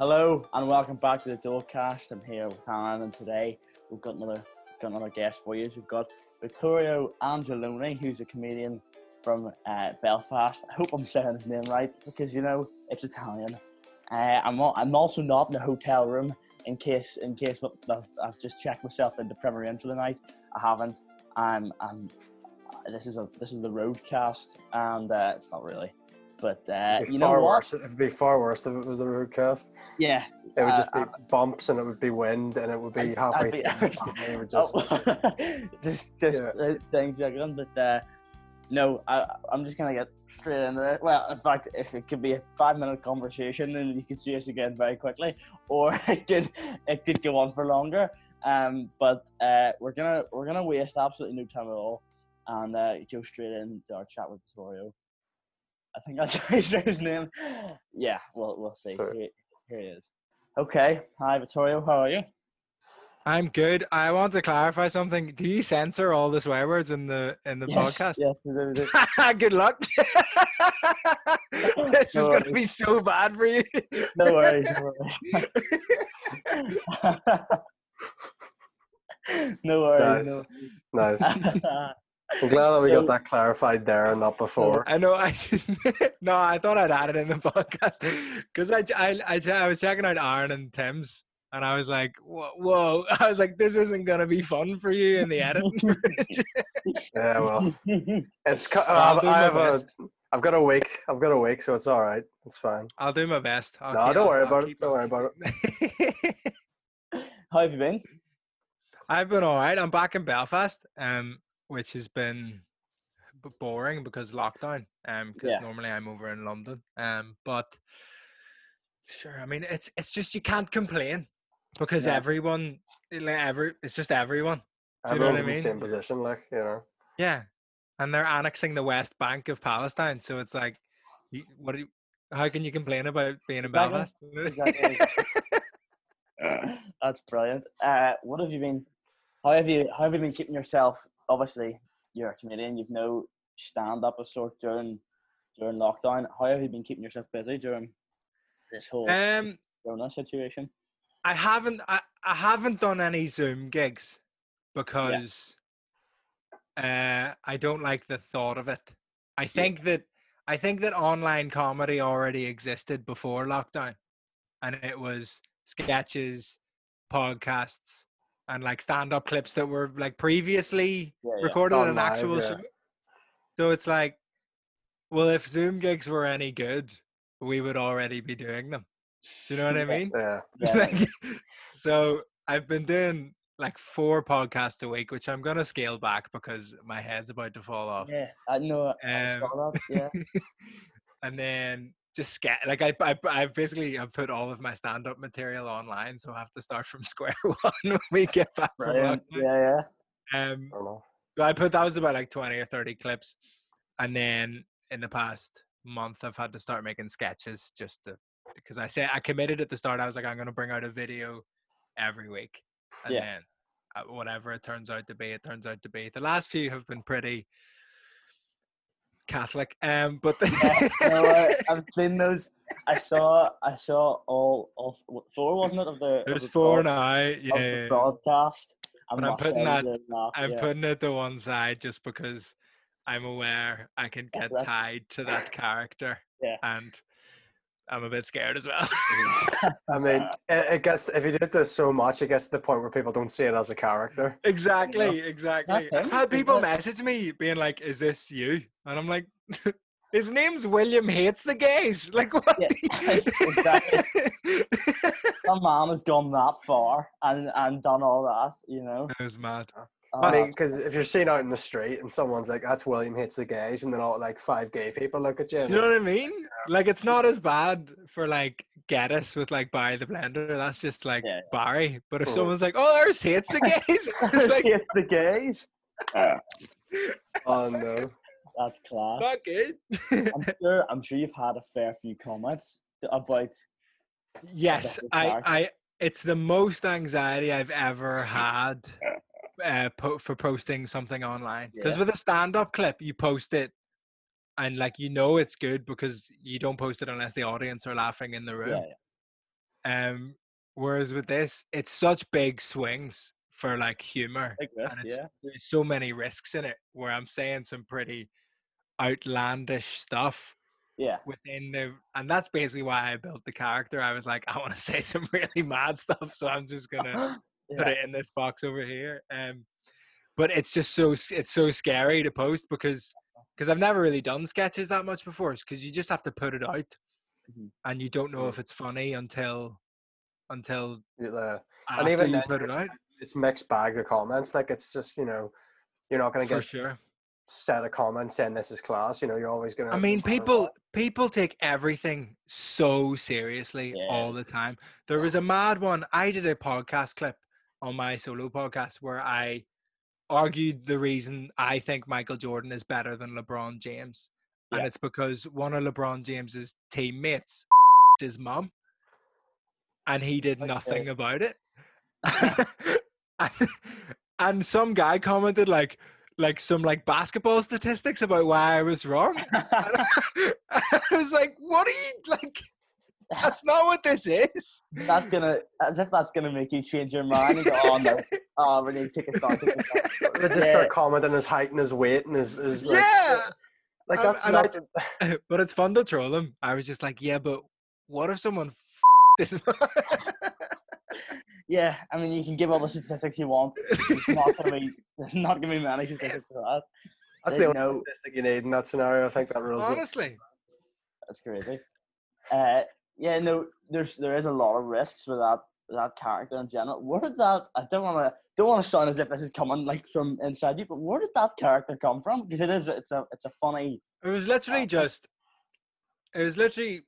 Hello and welcome back to the Dolecast. I'm here with Arron, and today we've got another got another guest for you. We've got Vittorio Angelone, who's a comedian from uh, Belfast. I hope I'm saying his name right because you know it's Italian. Uh, I'm I'm also not in a hotel room in case in case I've, I've just checked myself into Premier Inn for the night. I haven't. I'm I'm. This is a this is the roadcast, and uh, it's not really. But uh, It'd be you know far what? worse. It'd be far worse if it was the roadcast. Yeah, It would Uh, just be bumps and it would be wind and it would be I'd- halfway I'd be- through the song, would just just just Yeah. uh, things juggling. But uh, no, I, I'm just gonna get straight into it. Well, in fact, if it could be a five minute conversation and you could see us again very quickly, or it could it could go on for longer. Um, but uh, we're gonna we're gonna waste absolutely no time at all and uh, go straight into our chat with Vittorio. I think that's how you say his name. Yeah, we'll we'll see. Sure. Here, here he is. Okay, hi Vittorio, how are you? I'm good. I want to clarify something. Do you censor all the swear words in the in the Yes, podcast? Yes, we do, we do. good luck. this No is going to be so bad for you. No worries. No worries. no worries. Nice. No. nice. I'm glad that we got that clarified there and not before. I know. I no. I thought I'd add it in the podcast because I, I I I was checking out Arron and Tim's. And I was like, whoa, whoa! I was like, this isn't gonna be fun for you in the editing. Yeah, well, it's. I'll I've, do I my have a. best. I've got a week. I've got a week, so it's all right. It's fine. I'll do my best. I'll no, keep- don't I'll- worry I'll about it. Don't worry about it. How have you been? I've been all right. I'm back in Belfast, um, which has been boring because lockdown. Um, because Yeah. normally I'm over in London. Um, but sure. I mean, it's it's just you can't complain because Yeah. everyone, like every, it's just everyone. Do you know Everyone's what I in the same position, like you know. Yeah, and they're annexing the West Bank of Palestine, so it's like, you, what? Do you, how can you complain about being in. Belfast? Exactly. That's brilliant. Uh, what have you been? How have you? How have you been keeping yourself? Obviously, you're a comedian. You've no stand up of sort during during lockdown. How have you been keeping yourself busy during this whole um, Corona situation? I haven't I, I haven't done any Zoom gigs because uh I don't like the thought of it. I think that I think that online comedy already existed before lockdown and it was sketches, podcasts and like stand-up clips that were like previously Yeah, yeah. recorded in Done an live, actual yeah. show. So it's like well if Zoom gigs were any good, we would already be doing them. Do you know what I mean? Yeah. Yeah. like, so I've been doing like four podcasts a week, which I'm gonna scale back because my head's about to fall off. Yeah, I know. I Um, saw that. Yeah. and then just get like I, I I've basically I've put all of my stand up material online, so I have to start from square one when we get back Yeah, yeah. Um, I I put that was about like twenty or thirty clips, and then in the past month I've had to start making sketches just to because I said I committed at the start. I was like I'm gonna bring out a video every week, and Yeah. then uh, whatever it turns out to be, it turns out to be. The last few have been pretty Catholic, um, but yeah no, uh, I've seen those. I saw. I saw all. All four, wasn't it? Of the. of there's the four broad- now. Of Yeah, the broadcast. I But I'm putting that- the laugh, I'm yeah. putting it to one side just because I'm aware I can get that's- tied to that character, Yeah. and I'm a bit scared as well. I mean, it, it gets if you do this so much, it gets to the point where people don't see it as a character. Exactly, exactly. him? I've had people message me being like, "Is this you?" And I'm like, "His name's William Hates the Gays." Like, what? Yeah, exactly. Some man has gone that far and and done all that. You know. It was mad. I mean, because if you're seen out in the street and someone's like, "That's William hates the gays," and then all like five gay people look at you, Do you know what I mean? Like, it's not as bad for like Geddes with like Barry the Blender. That's just like Yeah. Barry. But if Mhm. someone's like, "Oh, there's Hates the Gays," it's like, Skip the gays. oh no, That's class. not good. I'm sure. I'm sure you've had a fair few comments about. Yes, That's I. I, it's the most anxiety I've ever had uh, po- for posting something online. Because Yeah. with a stand-up clip, you post it, and like you know it's good because you don't post it unless the audience are laughing in the room. Yeah, yeah. Um, whereas with this, it's such big swings for like humor. And it's, yeah. there's so many risks in it where I'm saying some pretty outlandish stuff Yeah. within the and that's basically why I built the character. I was like, I want to say some really mad stuff, so I'm just gonna put yeah. it in this box over here. Um, but it's just so it's so scary to post because because I've never really done sketches that much before. Because you just have to put it out, Mhm. and you don't know Mm. if it's funny until until Yeah, after even you then, put it out. it's mixed bag of comments. Like it's just you know, you're not gonna get sure. set of comments saying this is class. You know, you're always gonna. I mean, people people take everything so seriously all the time. There was a mad one. I did a podcast clip on my solo podcast where I argued the reason I think Michael Jordan is better than LeBron James, and it's because one of LeBron James's teammates his mum, and he did Okay. nothing about it. and, and some guy commented like like some like basketball statistics about why I was wrong. I was like, what are you like? That's not what this is. that's gonna as if that's gonna make you change your mind and go, oh no, oh we need to take it down, take. They just Yeah. start commenting his height and his weight and his, his like, yeah. like And- that's and I not. but it's fun to troll him. I was just like, yeah, but what if someone f- Yeah, I mean you can give all the statistics you want. It's not gonna be there's not gonna be many statistics for that. That's they the only know- statistic you need in that scenario. I think that rules it. Honestly, That's crazy. Uh, yeah, no, there's there is a lot of risks with that that character in general. Where did that? I don't want to don't want to sound as if this is coming like from inside you, but where did that character come from? Because it is it's a it's a funny. it was literally just. It was literally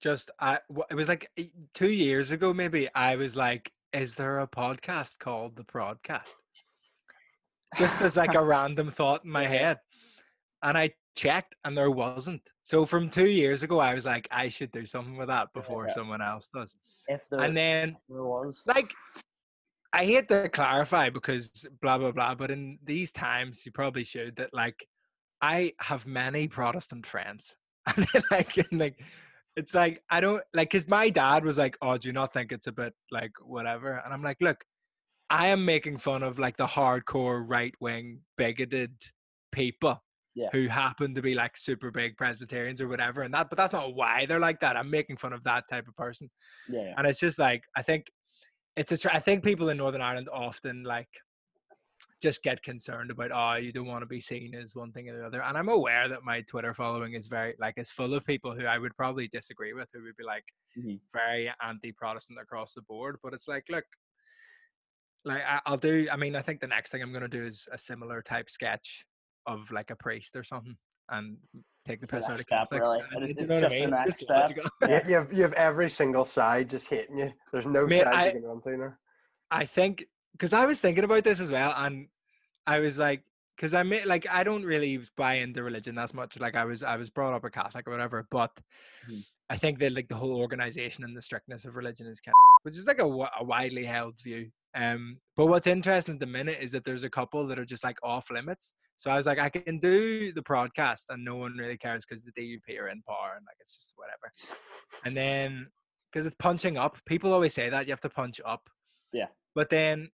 just. I. It was like two years ago, maybe. I was like, "Is there a podcast called the Broadcast?" Just as like a random thought in my head, and I checked, and there wasn't. So from two years ago, I was like, "I should do something with that before Yeah. someone else does." If there, And then there was, like I hate to clarify because blah blah blah, but in these times you probably should that like I have many Protestant friends. And like and like it's like I don't like because my dad was like, Oh, do you not think it's a bit like whatever? And I'm like, look, I am making fun of like the hardcore right wing bigoted people Yeah. who happen to be like super big Presbyterians or whatever, and that but that's not why they're like that. I'm making fun of that type of person yeah, and it's just like I think it's a. Tr- I think people in Northern Ireland often like just get concerned about oh you don't want to be seen as one thing or the other and i'm aware that my twitter following is very like is full of people who i would probably disagree with who would be like Mhm. very anti-protestant across the board but it's like look like i'll do i mean i think the next thing i'm going to do is a similar type sketch of like a priest or something and take the It's piss out of Catholics. really. and- you it's know what I just the mean? next step. You, you have you have every single side just hitting you. There's no Mate, side I- you can run to now. I think because I was thinking about this as well, and I was like, because I mean, like, I don't really buy into religion as much. Like, I was, I was brought up a Catholic or whatever, but Mhm. I think that like the whole organization and the strictness of religion is kind of, which is like a, a widely held view. Um, but what's interesting at the minute is that there's a couple that are just like off limits. So I was like, I can do the broadcast, and no one really cares because the DUP are in power, and like it's just whatever. And then because it's punching up, people always say that you have to punch up. Yeah. But then,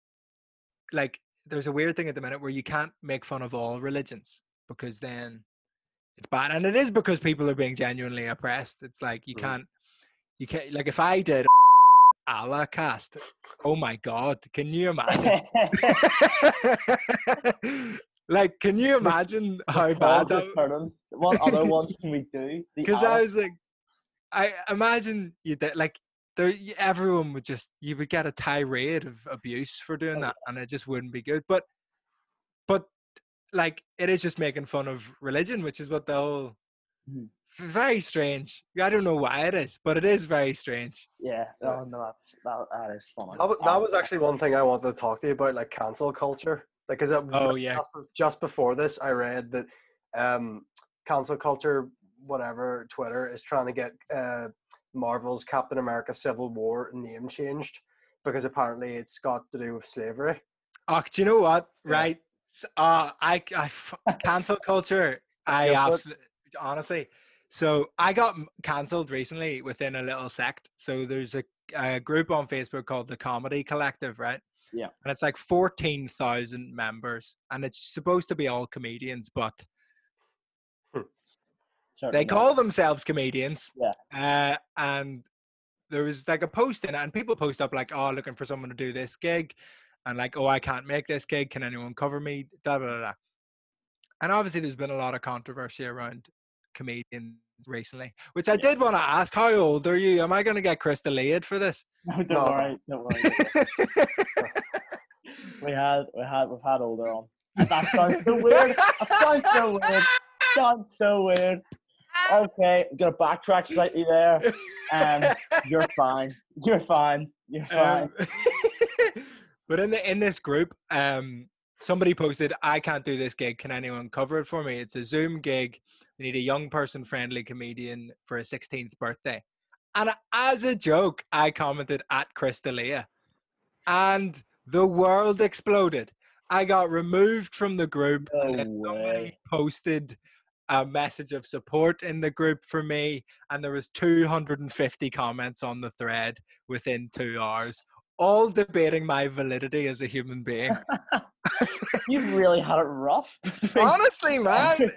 like, there's a weird thing at the minute where you can't make fun of all religions because then it's bad, and it is because people are being genuinely oppressed. It's like you Mhm. can't, you can't. Like, if I did Allah cast, oh my god, can you imagine? like, can you imagine how bad that? What other ones can we do? Because I was like, I imagine you that like there, everyone would just you would get a tirade of abuse for doing Oh, that, and it just wouldn't be good. But, but like it is just making fun of religion, which is what the whole. Mm-hmm. V- Very strange. I don't know why it is, but it is very strange. yeah. Oh no, that's that, that is funny. That was, that was actually one thing I wanted to talk to you about, like cancel culture. Like, is it Oh, yeah. just, just before this, I read that um, cancel culture, whatever, Twitter is trying to get uh, Marvel's Captain America: Civil War name changed because apparently it's got to do with slavery. Oh, do you know what? Yeah. Right. S- Uh, I, I f- cancel culture. I Go for it. absolutely, honestly. So I got cancelled recently within a little sect. So there's a, a group on Facebook called the Comedy Collective, right? Yeah. And it's like 14,000 members. And it's supposed to be all comedians, but Certainly they call themselves comedians. Yeah. Uh, and there was like a post in it, and people post up like, "Oh, looking for someone to do this gig," and like, "Oh, I can't make this gig. Can anyone cover me?" Da da da. da. And obviously, there's been a lot of controversy around comedians recently, which I Yeah. did want to ask. How old are you? Am I going to get Chris D'Elia'd for this? No, don't No. worry, don't worry. we had, we had, we've had older on. That sounds so weird. That sounds so weird. Sounds so weird. Okay, I'm gonna backtrack slightly there. Um, you're fine. You're fine. You're fine. Um, but in the in this group, um, somebody posted, "I can't do this gig. Can anyone cover it for me?" It's a Zoom gig. We need a young person friendly comedian for his 16th birthday. And as a joke, I commented at Chris D'Elia, and the world exploded. I got removed from the group, and then somebody way. posted a message of support in the group for me, and there was 250 comments on the thread within two hours, all debating my validity as a human being. You've really had it rough. Honestly, man.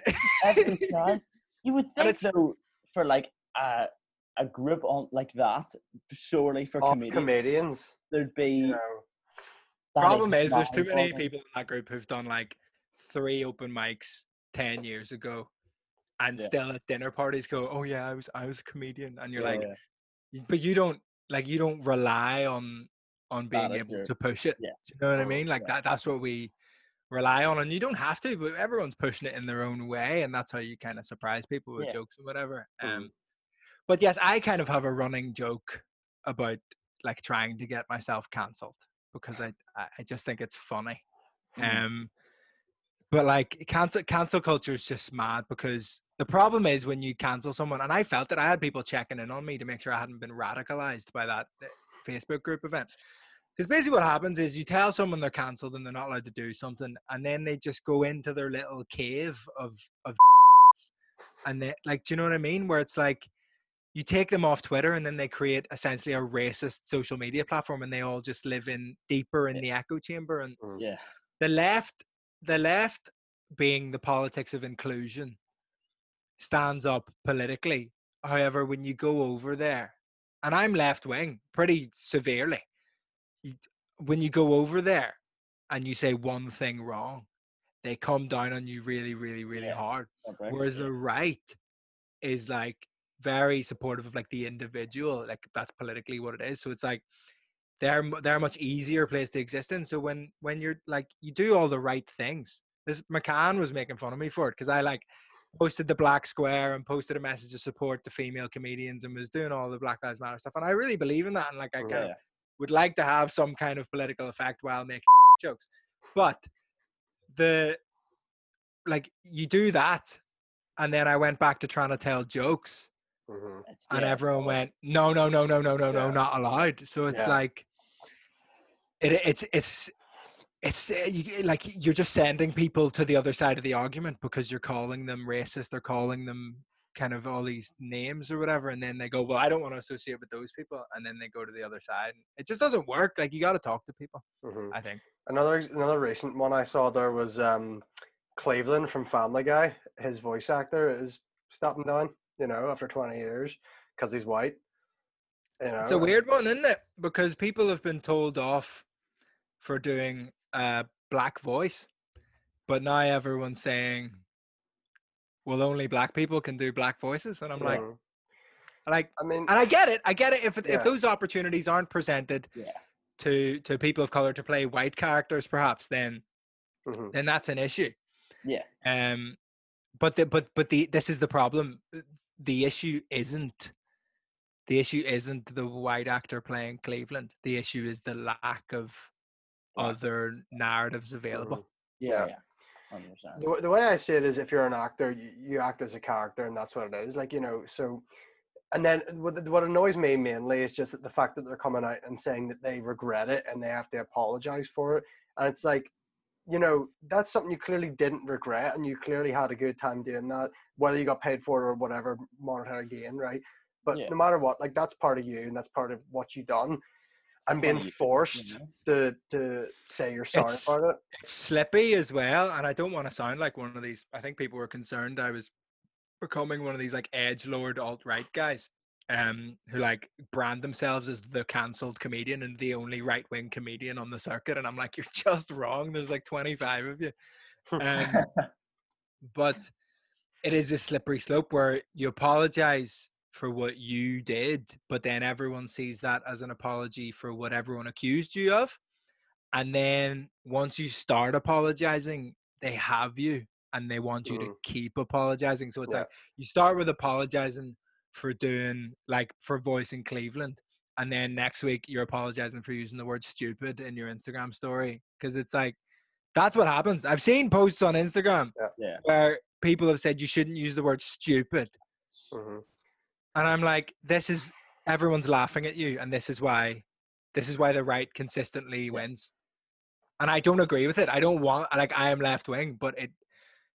every time. You would think it's- though, for like a a group on like that, surely for comedians, comedians. there'd be. You know. Problem is, there's too many people in that group who've done like three open mics 10 years ago. And Yeah. still at dinner parties go, oh yeah, I was I was a comedian, and you're Yeah, like, yeah. but you don't like you don't rely on on being able to push it. Yeah. Do you know what I Mm, mean? Like yeah. that that's what we rely on. And you don't have to, but everyone's pushing it in their own way. And that's how you kind of surprise people with Yeah. jokes and whatever. Mhm. Um but yes, I kind of have a running joke about like trying to get myself cancelled because I I just think it's funny. Mhm. Um but like cancel cancel culture is just mad because the problem is when you cancel someone, and I felt that I had people checking in on me to make sure I hadn't been radicalized by that uh, Facebook group event. Because basically, what happens is you tell someone they're cancelled and they're not allowed to do something, and then they just go into their little cave of of, and they like, do you know what I mean? Where it's like you take them off Twitter, and then they create essentially a racist social media platform, and they all just live in deeper in Yeah. the echo chamber, and mm. Yeah. the left the left being the politics of inclusion stands up politically however when you go over there and i'm left wing pretty severely you- when you go over there and you say one thing wrong they come down on you really really really Yeah. hard whereas the right is like very supportive of like the individual like that's politically what it is so it's like they're they're a much easier place to exist in so when when you're like you do all the right things this mccann was making fun of me for it because i like posted the black square and posted a message of support to female comedians and was doing all the black lives matter stuff and i really believe in that and like i oh, kind of Yeah. Would like to have some kind of political effect while making jokes. But the like you do that, and then I went back to trying to tell jokes, Mhm. And yeah, everyone went, "No, no, no, no, no, no, no, Yeah. not allowed." So it's Yeah. like it, it's it's it's uh, you, like you're just sending people to the other side of the argument because you're calling them racist, they're calling them kind of all these names or whatever, and then they go, "Well, I don't want to associate with those people," and then they go to the other side. It just doesn't work. Like you got to talk to people. Mhm. I think. Another another recent one I saw there was um, Cleveland from Family Guy. His voice actor is stepping down. You know, after twenty years, because he's white. You know, It's a weird one, isn't it? Because people have been told off for doing a black voice, but now everyone's saying, "Well, only black people can do black voices," and I'm like, Mhm. like, I mean, and I get it. I get it. If Yeah. if those opportunities aren't presented Yeah. to to people of color to play white characters, perhaps then mhm. then that's an issue. Yeah. Um, but the but but the this is the problem. The issue isn't the issue isn't the white actor playing Cleveland. The issue is the lack of Yeah. other narratives available. Mhm. Yeah. Yeah. Yeah. Hundred percent. the, the way I see it is if you're an actor, you, you act as a character, and that's what it is. Like you know, so. And then what, annoys me mainly is just that the fact that they're coming out and saying that they regret it and they have to apologize for it, and it's like, you know that's something you clearly didn't regret and you clearly had a good time doing that whether you got paid for it or whatever monetary gain right but Yeah. no matter what like that's part of you and that's part of what you done and being Part of you, forced to to say you're sorry It's- about it. it's slippy as well and i don't want to sound like one of these i think people were concerned i was becoming one of these like edge lord alt-right guys um who like brand themselves as the cancelled comedian and the only right-wing comedian on the circuit and i'm like you're just wrong there's like 25 of you. Um, but it is a slippery slope where you apologize for what you did but then everyone sees that as an apology for what everyone accused you of and then once you start apologizing they have you and they want you to Mhm. keep apologizing so it's Yeah. like you start with apologizing for doing like for voicing cleveland and then next week you're apologizing for using the word stupid in your instagram story because it's like that's what happens i've seen posts on instagram Yeah. where people have said you shouldn't use the word stupid Mhm. And i'm like this is everyone's laughing at you and this is why this is why the right consistently wins. And i don't agree with it. I don't want like i am left wing but it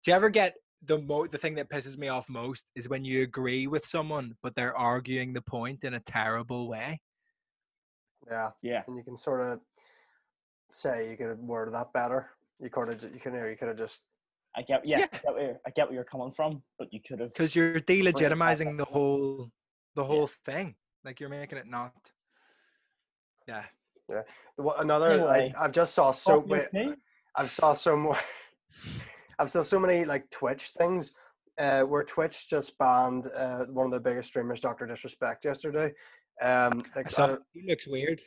do you ever get the mo the thing that pisses me off most is when you agree with someone but they're arguing the point in a terrible way? Yeah yeah. and you can sort of say you could have worded that better. You could have you can you could have just I get yeah, Yeah. I, get where you're, I get where you're coming from, but you could have because you're delegitimizing the whole the whole thing like you're making it not yeah yeah What- another Anyway. I, I've just saw so you wait. I've saw so more I've saw so many like Twitch things uh, where Twitch just banned uh, one of the biggest streamers, Doctor Disrespect, yesterday. Um, like, I saw don't- he looks weird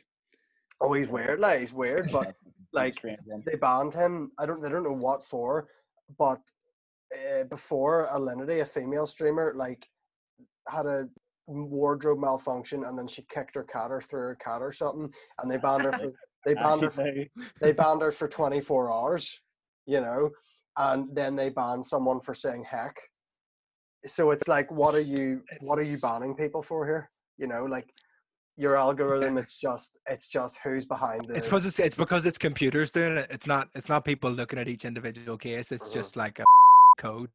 oh, he's weird, like he's weird, but like, they banned him. I don't, they don't know what for, but uh, before Alinity, a female streamer, like had a wardrobe malfunction, and then she kicked her cat or threw her cat or something, and they banned her for they banned her for they banned her for 24 hours, you know, and then they banned someone for saying heck. So it's like, what are you, what are you banning people for here? You know, like your algorithm, it's just, it's just who's behind it It's because it's, it's because it's computers doing it. It's not it's not people looking at each individual case. It's Mhm. just like a code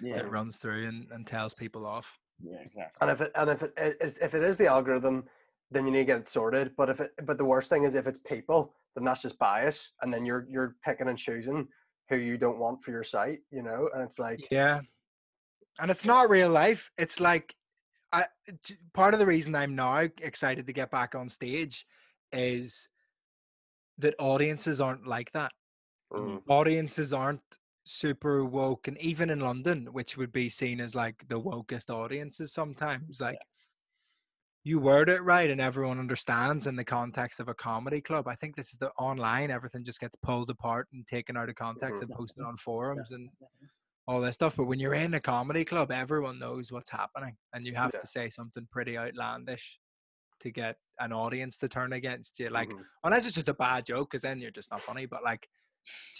yeah, that runs through and, and tells people off. yeah, exactly. and if it, and if it, i- is- if it is the algorithm, then you need to get it sorted. But if it, but the worst thing is if it's people, then that's just bias, and then you're you're picking and choosing who you don't want for your site, you know, and it's like, Yeah, and it's not real life. It's like I part of the reason I'm now excited to get back on stage is that audiences aren't like that. mm, Audiences aren't super woke, and even in London, which would be seen as like the wokest audiences sometimes, like. You word it right, and everyone understands in the context of a comedy club. I think this is the online. Everything just gets pulled apart and taken out of context Mhm. and posted on forums and Definitely. All this stuff. But when you're in a comedy club, everyone knows what's happening, and you have Yeah. to say something pretty outlandish to get an audience to turn against you. Like, mhm. unless it's just a bad joke, because then you're just not funny. But like,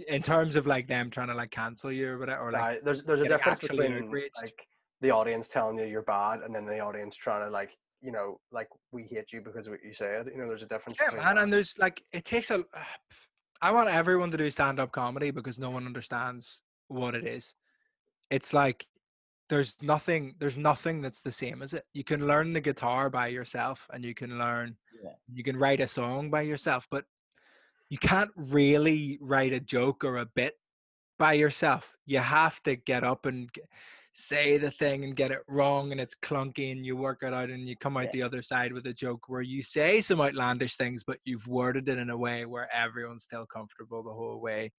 in terms of like them trying to like cancel you or whatever, or like, Aye, there's there's a difference between like the audience telling you you're bad and then the audience trying to like you know like we hate you because of what you said. You know, there's a difference. yeah, man. that. And there's like, it takes a. I want everyone to do stand up comedy because no one understands what it is. It's like there's nothing there's nothing that's the same as it. You can learn the guitar by yourself and you can learn Yeah. you can write a song by yourself, but you can't really write a joke or a bit by yourself. You have to get up and say the thing and get it wrong and it's clunky and you work it out and you come out Yeah. the other side with a joke where you say some outlandish things but you've worded it in a way where everyone's still comfortable the whole way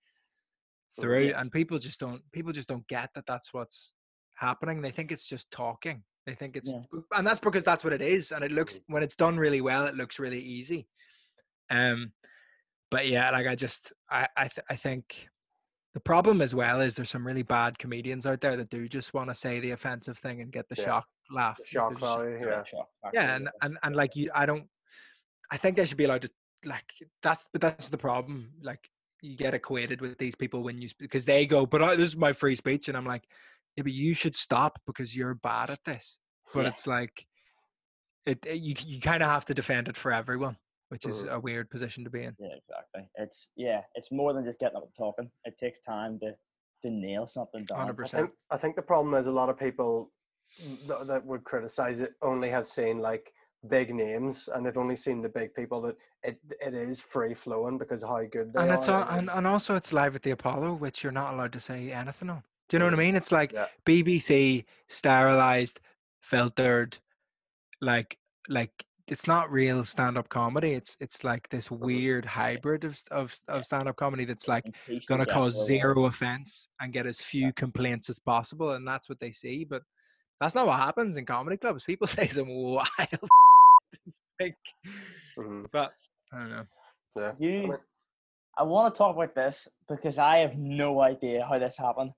through Yeah. and people just don't people just don't get that that's what's happening they think it's just talking they think it's Yeah. and that's because that's what it is and it looks when it's done really well it looks really easy um but yeah like i just i i, th- I think the problem as well is there's some really bad comedians out there that do just want to say the offensive thing and get the Yeah. shock laugh The shock value, yeah. shock yeah and, and and like you i don't i think they should be allowed to like that's but that's the problem like you get equated with these people when you because they go but I, this is my free speech and i'm like yeah but you should stop because you're bad at this but Yeah. it's like it, it- you you kind of have to defend it for everyone which is a weird position to be in. Yeah, exactly. It's yeah, it's more than just getting up and talking. It takes time to to nail something down. 100%. I think I think the problem is a lot of people th- that would criticize it only have seen like big names and they've only seen the big people that it it is free flowing because of how good they and are. it's all, and, and also it's live at the Apollo, which you're not allowed to say anything on. Do you know what I Mm. mean? It's like Yeah. BBC sterilized, filtered, like like it's not real stand-up comedy. It's it's like this weird hybrid of of of stand-up comedy that's like going to cause zero offense and get as few complaints as possible, and that's what they see. But that's not what happens in comedy clubs. People say some wild, like, Mhm. but I don't know. Yeah. I You, I want to talk about this because I have no idea how this happened.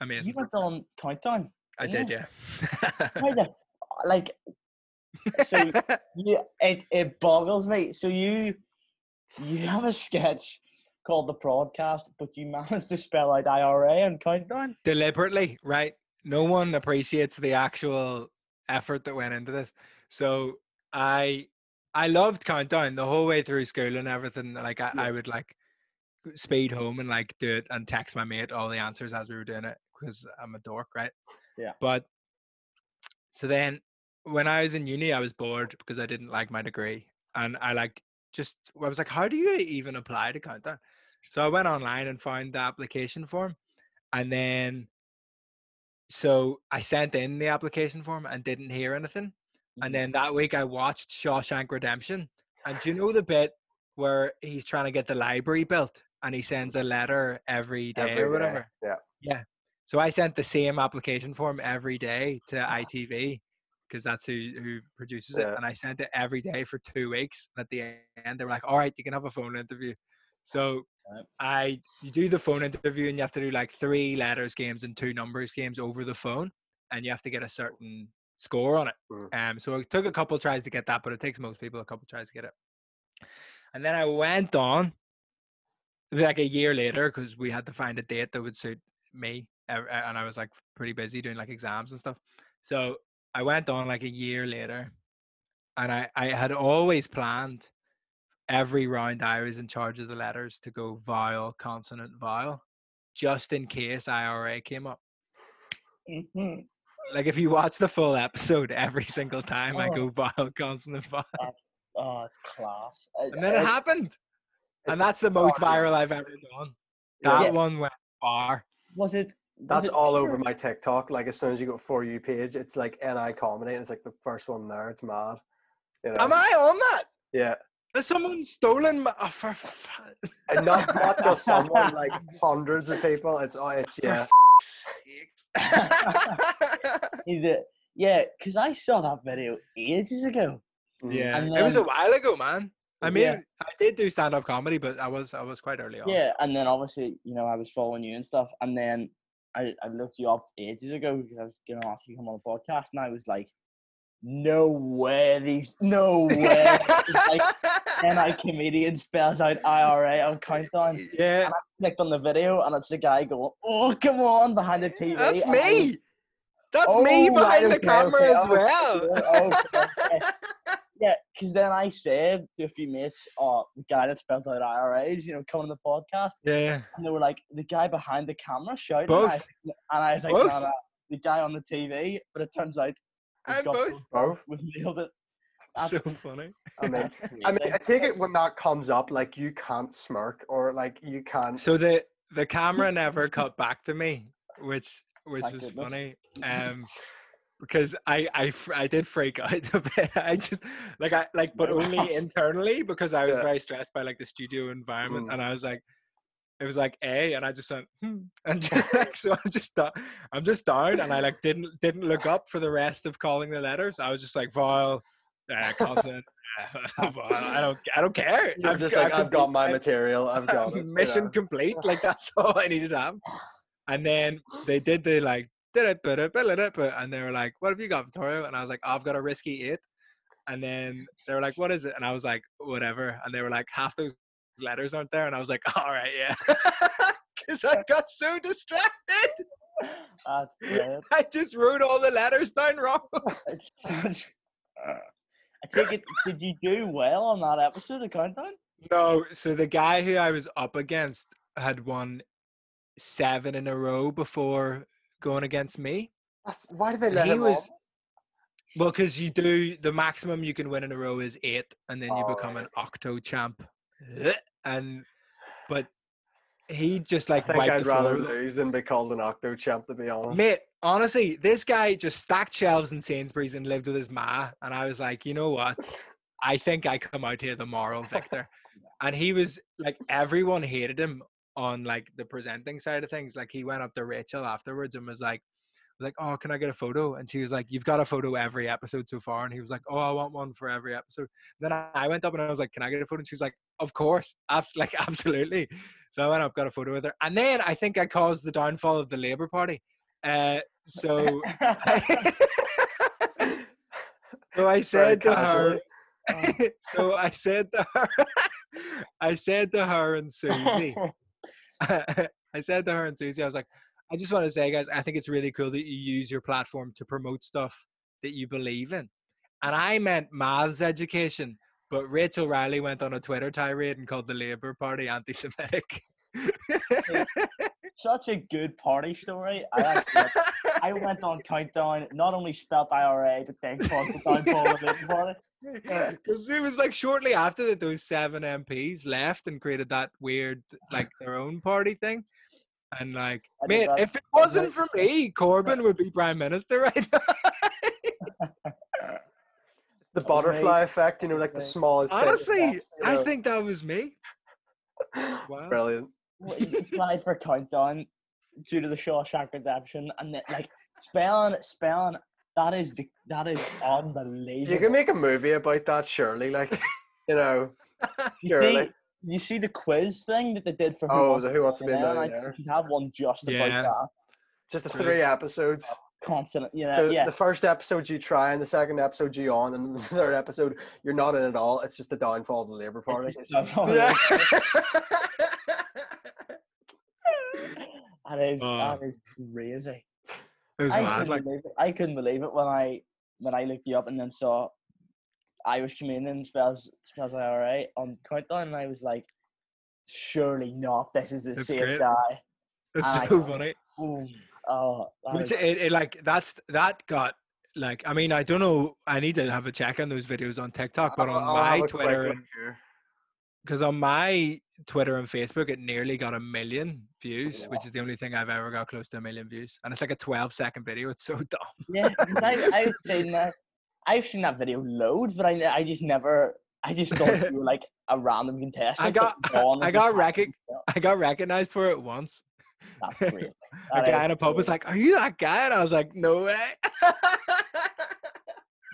Amazing. You went on countdown. I didn't you? yeah. How the like? So you, it it boggles me. So you you have a sketch called the broadcast, but you managed to spell out IRA on countdown. deliberately, right? No one appreciates the actual effort that went into this. So I I loved countdown the whole way through school and everything. Like I, I would like speed home and like do it and text my mate all the answers as we were doing it because I'm a dork, right? Yeah. But so then when I was in uni, I was bored because I didn't like my degree. And I like just I was like, how do you even apply to countdown? So I went online and found the application form. And then so I sent in the application form and didn't hear anything. And mm-hmm. then that week I watched Shawshank Redemption. And do you know the bit where he's trying to get the library built and he sends a letter every day every or day, whatever? Yeah. So I sent the same application form every day to ITV because that's who who produces it, and I sent it every day for two weeks. And at the end, they were like, "All right, you can have a phone interview." So I you do the phone interview, and you have to do like three letters games and two numbers games over the phone, and you have to get a certain score on it. Mm. Um, so it took a couple tries to get that, but it takes most people a couple tries to get it. And then I went on like a year later because we had to find a date that would suit me and i was like pretty busy doing like exams and stuff so i went on like a year later and i i had always planned every round i was in charge of the letters to go vowel consonant vowel just in case ira came up Mhm. Like if you watch the full episode every single time i Oh. go vowel consonant vowel Oh, it's class. I- and then it I- happened and that's the most viral i've ever done that Yeah. one went far Was it? was That's it all pure- over my TikTok. Like as soon as you go for you page, it's like NI comedy, and it's like the first one there. It's mad. You know? am i on that Yeah, Has someone stolen my? Oh, for fu- and not not just someone, like hundreds of people. It's oh, it's yeah. Yeah, because I saw that video ages ago. Yeah, And it was a while ago, man. I mean, Yeah. I did do stand up comedy, but I was I was quite early on. Yeah, and then obviously, you know, I was following you and stuff, and then I, I looked you up ages ago because I was gonna ask you to come on the podcast, and I was like, no way, these, no way. like, NI comedian spells out IRA on countdown. yeah, and I Clicked on the video, and it's the guy going, "Oh, come on!" behind the TV. that's me. That's me Oh, behind right, the okay, camera okay, as oh, well. okay, okay. Oh, yeah, because then I said to a few mates, "Oh, the guy that spells out IRAs, you know, coming on the podcast," yeah, and they were like, "The guy behind the camera shouting," Both. And, I, and I was like, Both. "No, no, the guy on the TV." But it turns out we've I'm got both. both. Both. We've nailed it. That's, so funny. I mean, I mean. I take it when that comes up, like you can't smirk or like you can't. So the the camera never cut back to me, which which Thank was goodness. funny. Um, because I I I did freak out a bit. I just like I like, but only internally because I was Yeah. very stressed by like the studio environment, Mm. and I was like, it was like A, and I just went, hmm, and just, like, so I'm just I'm just down, and I like didn't didn't look up for the rest of calling the letters. I was just like vowel, uh, consonant. Uh. I don't I don't care. You're I've just like I've got my material. I've got it. you mission know. complete. Like that's all I needed to have. And then they did the like and they were like, "What have you got, Vittorio?" And I was like, "I've got a risky eight. And then they were like, "What is it?" And I was like, "Whatever." And they were like, "Half those letters aren't there." And I was like, "All right, yeah," because I got so distracted. I just wrote all the letters down wrong. I take it. Did you do well on that episode of Countdown? No, so the guy who I was up against had won seven in a row before going against me. That's why did they let he him was on? well, because you do the maximum you can win in a row is eight, and then you Oh, become an oh. octo champ. And but he just I like think wiped I'd the floor. rather with lose than be called an octo champ, to be honest. Mate, honestly, this guy just stacked shelves in Sainsbury's and lived with his ma. And I was like, you know what? I think I come out here the moral victor. and he was like, everyone hated him on like the presenting side of things. Like he went up to Rachel afterwards and was like, like, oh, can I get a photo? And she was like, you've got a photo every episode so far. And he was like, oh, I want one for every episode. then I I went up and I was like, can I get a photo? And she was like, of course, abs- like absolutely. So I went up, got a photo with her, and then I think I caused the downfall of the Labour Party. Uh, so, so I Very said to her, so I said to her, I said to her and Susie, I said to her and Susie, I was like, I just want to say, guys, I think it's really cool that you use your platform to promote stuff that you believe in. And I meant maths education, but Rachel Riley went on a Twitter tirade and called the Labour Party anti Semitic. Such a good party story. I actually, I went on Countdown, not only spelt IRA, but then caused the downfall of Labour Party. Because it was like shortly after that those seven MPs left and created that weird like their own party thing. And like, I did mate, if it wasn't for me, Corbyn would be prime minister right now. the butterfly effect, you know, like the smallest. Honestly, affects, you I think that was me. Wow. Brilliant. Well, he applied for Countdown due to the Shawshank Redemption, and then, like spelling, spelling. That is the that is unbelievable. You can make a movie about that, surely. Like, you know, You surely. see, you see the quiz thing that they did for Who Oh, Wants the to Who Wants to Be a Millionaire? Millionaire. Like, you have one just about that. Just the three episodes. Oh, Constant, you know, So yeah. the first episode you try, and the second episode you on, and the third episode you're not in at all. It's just the downfall of the Labour Party. just It's just- downfall of the That is Oh. that is crazy. It was I mad. couldn't Like, believe it. I couldn't believe it when I when I looked you up and then saw Irish comedian spells spells IRA on Countdown, and I was like, surely not. This is the That's same great. guy. it's I- so funny. Boom. Oh, that Which is- it, it like that's that got like I mean I don't know I need to have a check on those videos on TikTok but I'll- on I'll my Twitter look and here. Because on my Twitter and Facebook it nearly got a million views which is the only thing I've ever got close to a million views and it's like a 12 second video it's so dumb yeah, I, I've seen that. I've seen that video loads, but I, I just never. I just thought you were like a random contestant. got- I got recog- happening to I got recognized for it once That's great. a guy in a pub was like are you that guy and I was like no way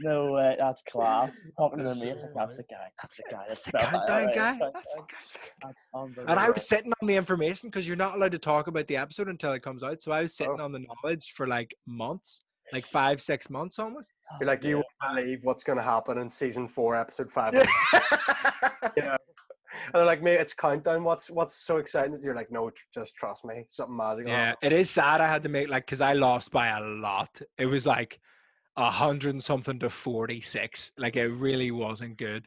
No way, that's class. Talking to the That's mate, like, that's the guy. That's the guy. That's the spelled countdown guy that's guy and I was sitting on the information because you're not allowed to talk about the episode until it comes out. So I was sitting Oh. on the knowledge for like months, like five, six months almost. Oh, you're like, do you Yeah. want to believe what's going to happen in season four, episode five? you know? And they're like, mate, it's countdown. What's what's so exciting you're like, no, tr- just trust me, something magic. will yeah, happen." it is sad. I had to make like because I lost by a lot. It was like a hundred and something to forty six. Like it really wasn't good.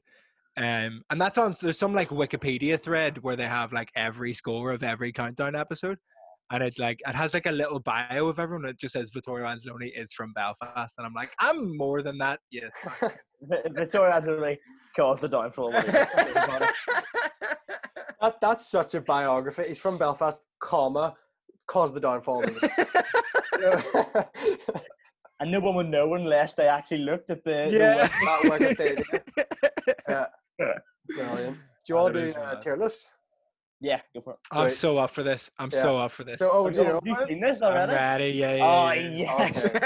Um, and that's on. There's some like Wikipedia thread where they have like every score of every countdown episode, and it's like it has like a little bio of everyone. It just says Vittorio Anzalone is from Belfast, and I'm like, I'm more than that. Yeah. Vi- Victoria actually caused the downfall. That, that's such a biography. He's from Belfast, comma, caused the downfall. Of the, you know? and no one would know unless they actually looked at the. the Yeah. web- That Wikipedia. Yeah. Brilliant. Do you all That do is uh, tier lists? yeah, go for it. I'm Right. so up for this. I'm Yeah. so up for this. So, oh, do you you, know? you what? seen this I'm ready. Yeah, yeah, Oh yeah. yes.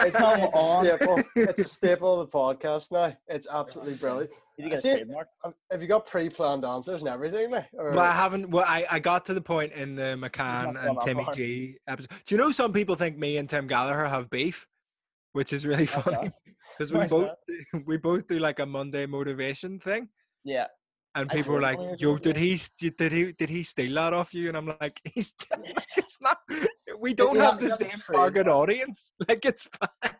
It's, Come it's a staple. It's a staple of the podcast now. It's absolutely brilliant. Did you get a See- trademark? Have- Have you got pre-planned answers and everything, mate? Or But I haven't. Well, I, I got to the point in the McCann and gone Timmy. G episode. Do you know some people think me and Tim Gallagher have beef, which is really funny that? because we Why's both do, we both do like a Monday motivation thing, Yeah. and people were saw it like, "Yo, did he st- did he did he steal that off you?" And I'm like, "He's like, it's not. We don't you have have- the you have a same target trademark. audience. Like it's fine."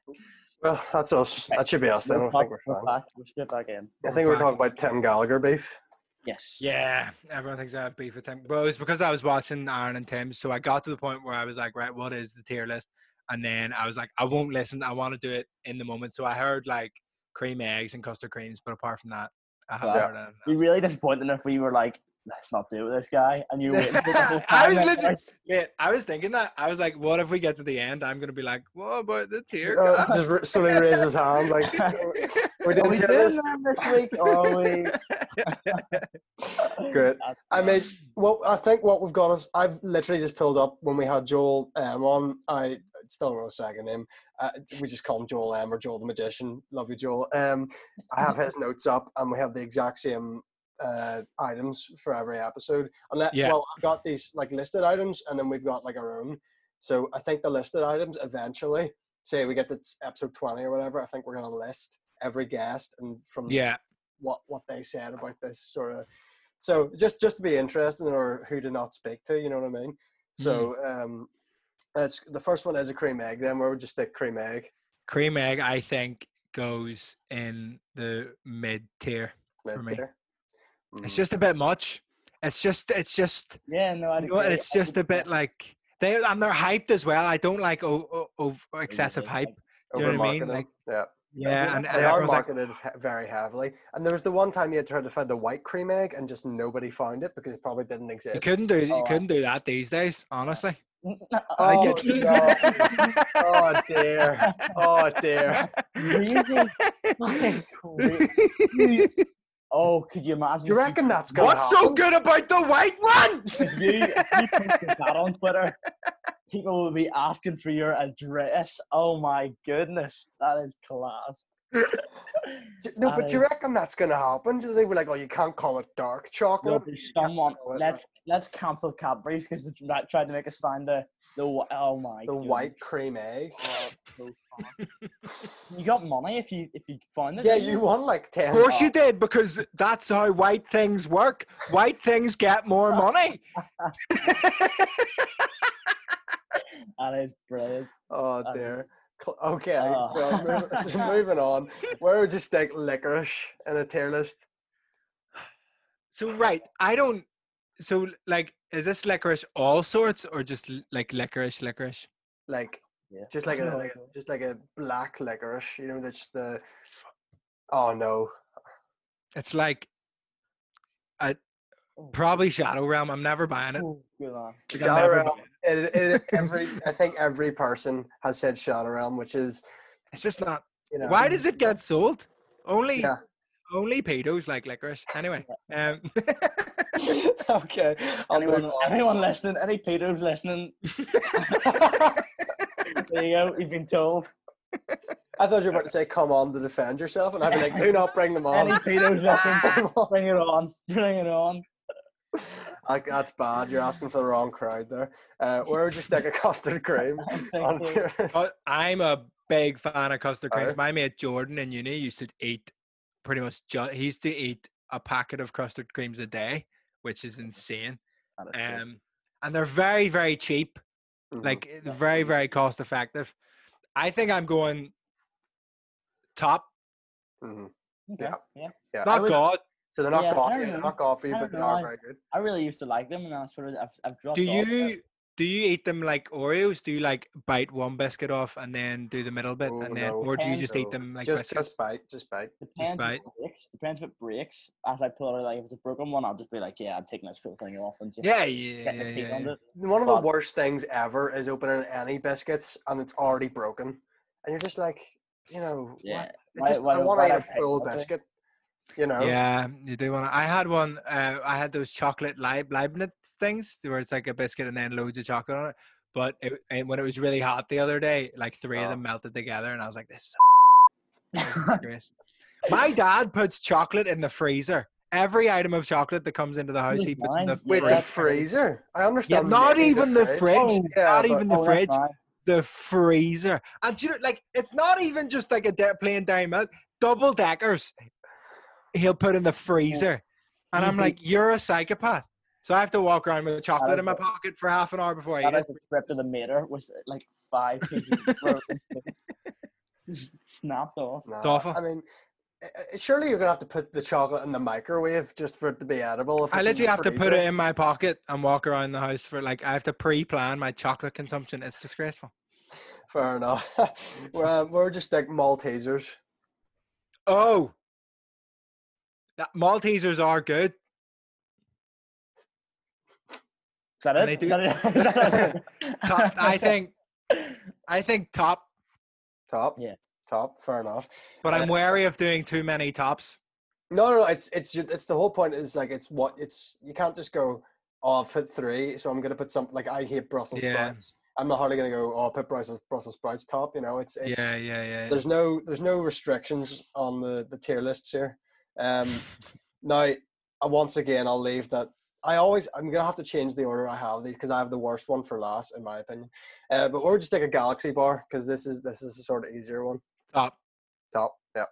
Well, that's us. That should be us then. I We're, think we're we're fine. back. We're straight back in. I think we're talking about Tim Gallagher beef. Yes. Yeah, everyone thinks I have beef with Tim. Well, it's because I was watching Arron and Tim, so I got to the point where I was like, right, what is the tier list? And then I was like, I won't listen. I want to do it in the moment. So I heard like cream eggs and custard creams, but apart from that, I haven't Yeah. heard anything Be else. really disappointed if we were like, let's not do it with this guy, and you waiting for the whole I time. was and literally, like, yeah, I was thinking that. I was like, what if we get to the end? I'm gonna be like, what about the tier? Uh, just r- suddenly raise his hand like we're Are doing we tier doing list. this week? Or are we? Great. I mean, well, I think what we've got is I've literally just pulled up when we had Joel M on. I still don't know second name. Uh, we just call him Joel M or Joel the Magician. Love you, Joel. Um, I have his notes up, and we have the exact same uh, items for every episode. And that, Yeah. well, I've got these like listed items, and then we've got like our own. So I think the listed items eventually, say we get to episode twenty or whatever, I think we're gonna list every guest and from yeah, what what they said about this sort of so just just to be interesting or who to not speak to you know what i mean so um that's the first one as a cream egg then where we just stick cream egg cream egg. I think goes in the mid tier. For me. mid-tier. It's Mm. just a bit much. It's just, it's just, yeah, no, I'd you know, it's just a bit like they and they're hyped as well. I don't like o- o- o- excessive like- hype. Do you know what I mean? Over-marketed. Like, yeah yeah, and, and they are everyone's like, marketed very heavily and there was the one time you had tried to find the white cream egg and just nobody found it because it probably didn't exist you couldn't do, you Oh, I- couldn't do that these days. Honestly, Uh, oh, Oh, get- no. oh dear oh dear really? Oh, could you imagine? do you if reckon that's gonna What's so good about the white one? If you, if you posted that on Twitter, people will be asking for your address. Oh my goodness, that is class. Do- No, but do you reckon that's gonna happen? Do they be like, oh, you can't call it dark chocolate? be someone. Let's let's cancel Cadbury's because they tried to make us find the the oh my the goodness. white cream egg. Oh, so fun. you got money if you if you find it. Yeah, you won like ten. Of course you did, because that's how white things work. White things get more money. That is brilliant. Oh dear. Cl- Okay, Oh. well, move, so moving on. Where would you stick licorice in a tier list? So right, I don't. So like, is this licorice all sorts or just like licorice, licorice? Like, Yeah. just like a, like a just like a black licorice. You know, that's the. Oh no! It's like probably Shadow Realm. I'm never buying it. oh, good man. Like, I'm Shadow never Realm. buying it. It, it, every I think every person has said Shadow Realm, which is It's just not. you know. Why does it get sold? Only, Yeah. only pedos like licorice. Anyway, um, okay. I'll Anyone, anyone listening, any pedos listening, there you go. You've been told. I thought you were about to say, "Come on to defend yourself," and I'd be like, "Do not bring them on." Any pedos listening, bring it on. Bring it on. Like, that's bad. You're asking for the wrong crowd there. Uh, where would you stick a custard cream on Thank you. tier list? I'm a big fan of custard creams. Are you? My mate Jordan in uni used to eat pretty much. Ju- he used to eat a packet of custard creams a day, which is insane. That is good. Um, and they're very, very cheap. Mhm. Like uh, very, very cost effective. I think I'm going top, Mhm. Okay, yeah. yeah. yeah. not would- God. So they're not Yeah, I yeah, they're not God for you, but they're I- very good. I really used to like them, and I sort of I've, I've dropped Do off a bit. you do you eat them like Oreos? Do you like bite one biscuit off and then do the middle bit, Oh, and then, no. or do you Depends, just eat them like just biscuits? just bite, just bite. Depends bite. if it breaks. Depends if it breaks. As I pull it, out, like if it's a broken one, I'll just be like, yeah, I'm taking this full thing off and just Yeah, yeah, yeah, yeah, yeah. One of the worst things ever is opening any biscuits and it's already broken, and you're just like, you know, Yeah. what? It's Why- just, why- I want to eat a pick full up it? biscuit. You know. Yeah, you do want to. I had one. Uh, I had those chocolate Leib- Leibniz things where it's like a biscuit and then loads of chocolate on it. But it, and when it was really hot the other day, like three of Oh. them melted together, and I was like, "This is this is disgrace." My dad puts chocolate in the freezer. Every item of chocolate that comes into the house, he puts in the Mine? Wait, fridge. the that's freezer? I Yeah, understand. not even the fridge. Oh, Yeah, not but- even the Oh, fridge. The freezer. And do you know, like, it's not even just like a da- plain dairy milk. Double deckers. He'll put in the freezer, and I'm like, "You're a psychopath." So I have to walk around with chocolate in my is pocket for half an hour before I That eat is it. a script of the meter with like five pieces of broken food. Just snapped off. Nah, awful. I mean, uh, uh, surely you're gonna have to put the chocolate in the microwave just for it to be edible. If I literally have to put it in my pocket and walk around the house for like I have to pre-plan my chocolate consumption. It's disgraceful. Fair enough. we're, uh, we're just like Maltesers. Oh, that Maltesers are good. Is that And it? they do- that it? Is that it? Top, I think, I think top, Top. Yeah. Top. Fair enough. but I'm Uh, wary of doing too many tops. No, no, no. It's it's it's the whole point. Is like it's what it's. You can't just go. Oh, I've put three, so I'm gonna put some. Like I hate Brussels Yeah. sprouts. I'm not hardly gonna go. Oh, I'll put Brussels Brussels sprouts top. You know, it's it's. yeah, yeah, yeah. There's no there's no restrictions on the the tier lists here. Um, now, once again, I'll leave that. I always I'm gonna have to change the order I have these because I have the worst one for last, in my opinion. Uh, but we'll just take a Galaxy bar because this is this is a sort of easier one. top. Top, yeah.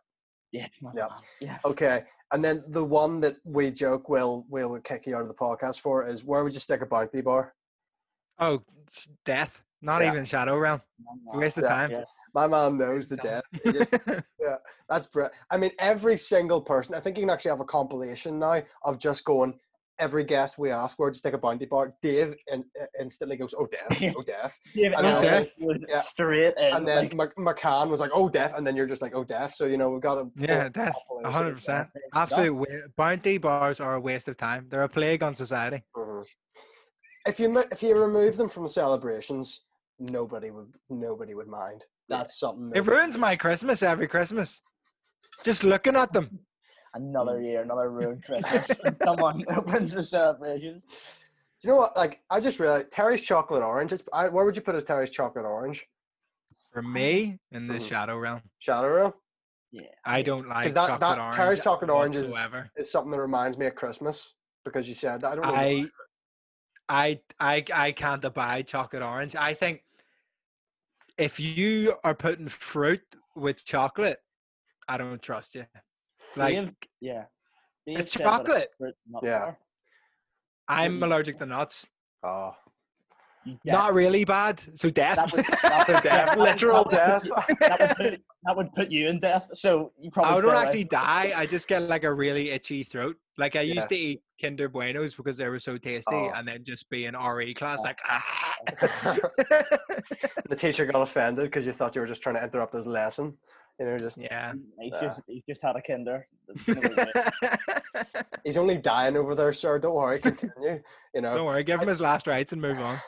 Yeah. my Yeah. Yes. Okay, and then the one that we joke will will kick you out of the podcast for is where would you stick a bounty bar? Oh, death. Not Yeah. even Shadow Realm. Waste of Yeah, time. yeah. My man knows the death. He just- That's br- I mean, every single person. I think you can actually have a compilation now of just going. Every guest we ask, where to stick a bounty bar. Dave in, instantly goes, "Oh, death! Oh, death!" Yeah, I but know. no, Yeah. straight in. And then like, Mc McCann was like, "Oh, death!" And then you're just like, "Oh, death!" So you know we've got a Yeah, death. compilation hundred percent. death. Absolute wa- bounty bars are a waste of time. They're a plague on society. Mhm. If you if you remove them from celebrations, nobody would nobody would mind. That's something. It that- ruins my Christmas every Christmas. Just looking at them. another year, another ruined Christmas. Someone opens the celebrations. Do you know what? Like, I just realized Terry's chocolate orange. It's, I, where would you put a Terry's chocolate orange? For me, in the Mhm. Shadow Realm, Shadow Realm Yeah. I don't like that- chocolate that orange. Terry's chocolate orange is- is something that reminds me of Christmas because you said that. I don't know. I. I, I, I can't abide chocolate orange. I think if you are putting fruit with chocolate, I don't trust you. Like Dave, yeah. Dave it's chocolate. fruit Yeah. bar. I'm allergic to nuts. Oh, You Not really bad. So death. That would, that, would, death, that would- literal death. That would, put, that would put you in death. So you probably. I don't actually die. I just get like a really itchy throat. Like I Yeah. used to eat Kinder Buenos because they were so tasty, Oh. and then just be in RE class Oh. like. Ah. the teacher got offended because you thought you were just trying to interrupt his lesson. You know, just yeah. He's Yeah. just he's just had a kinder. There's no way. he's only dying over there, sir. Don't worry, continue. You know, Don't worry, give him his last rites and move on.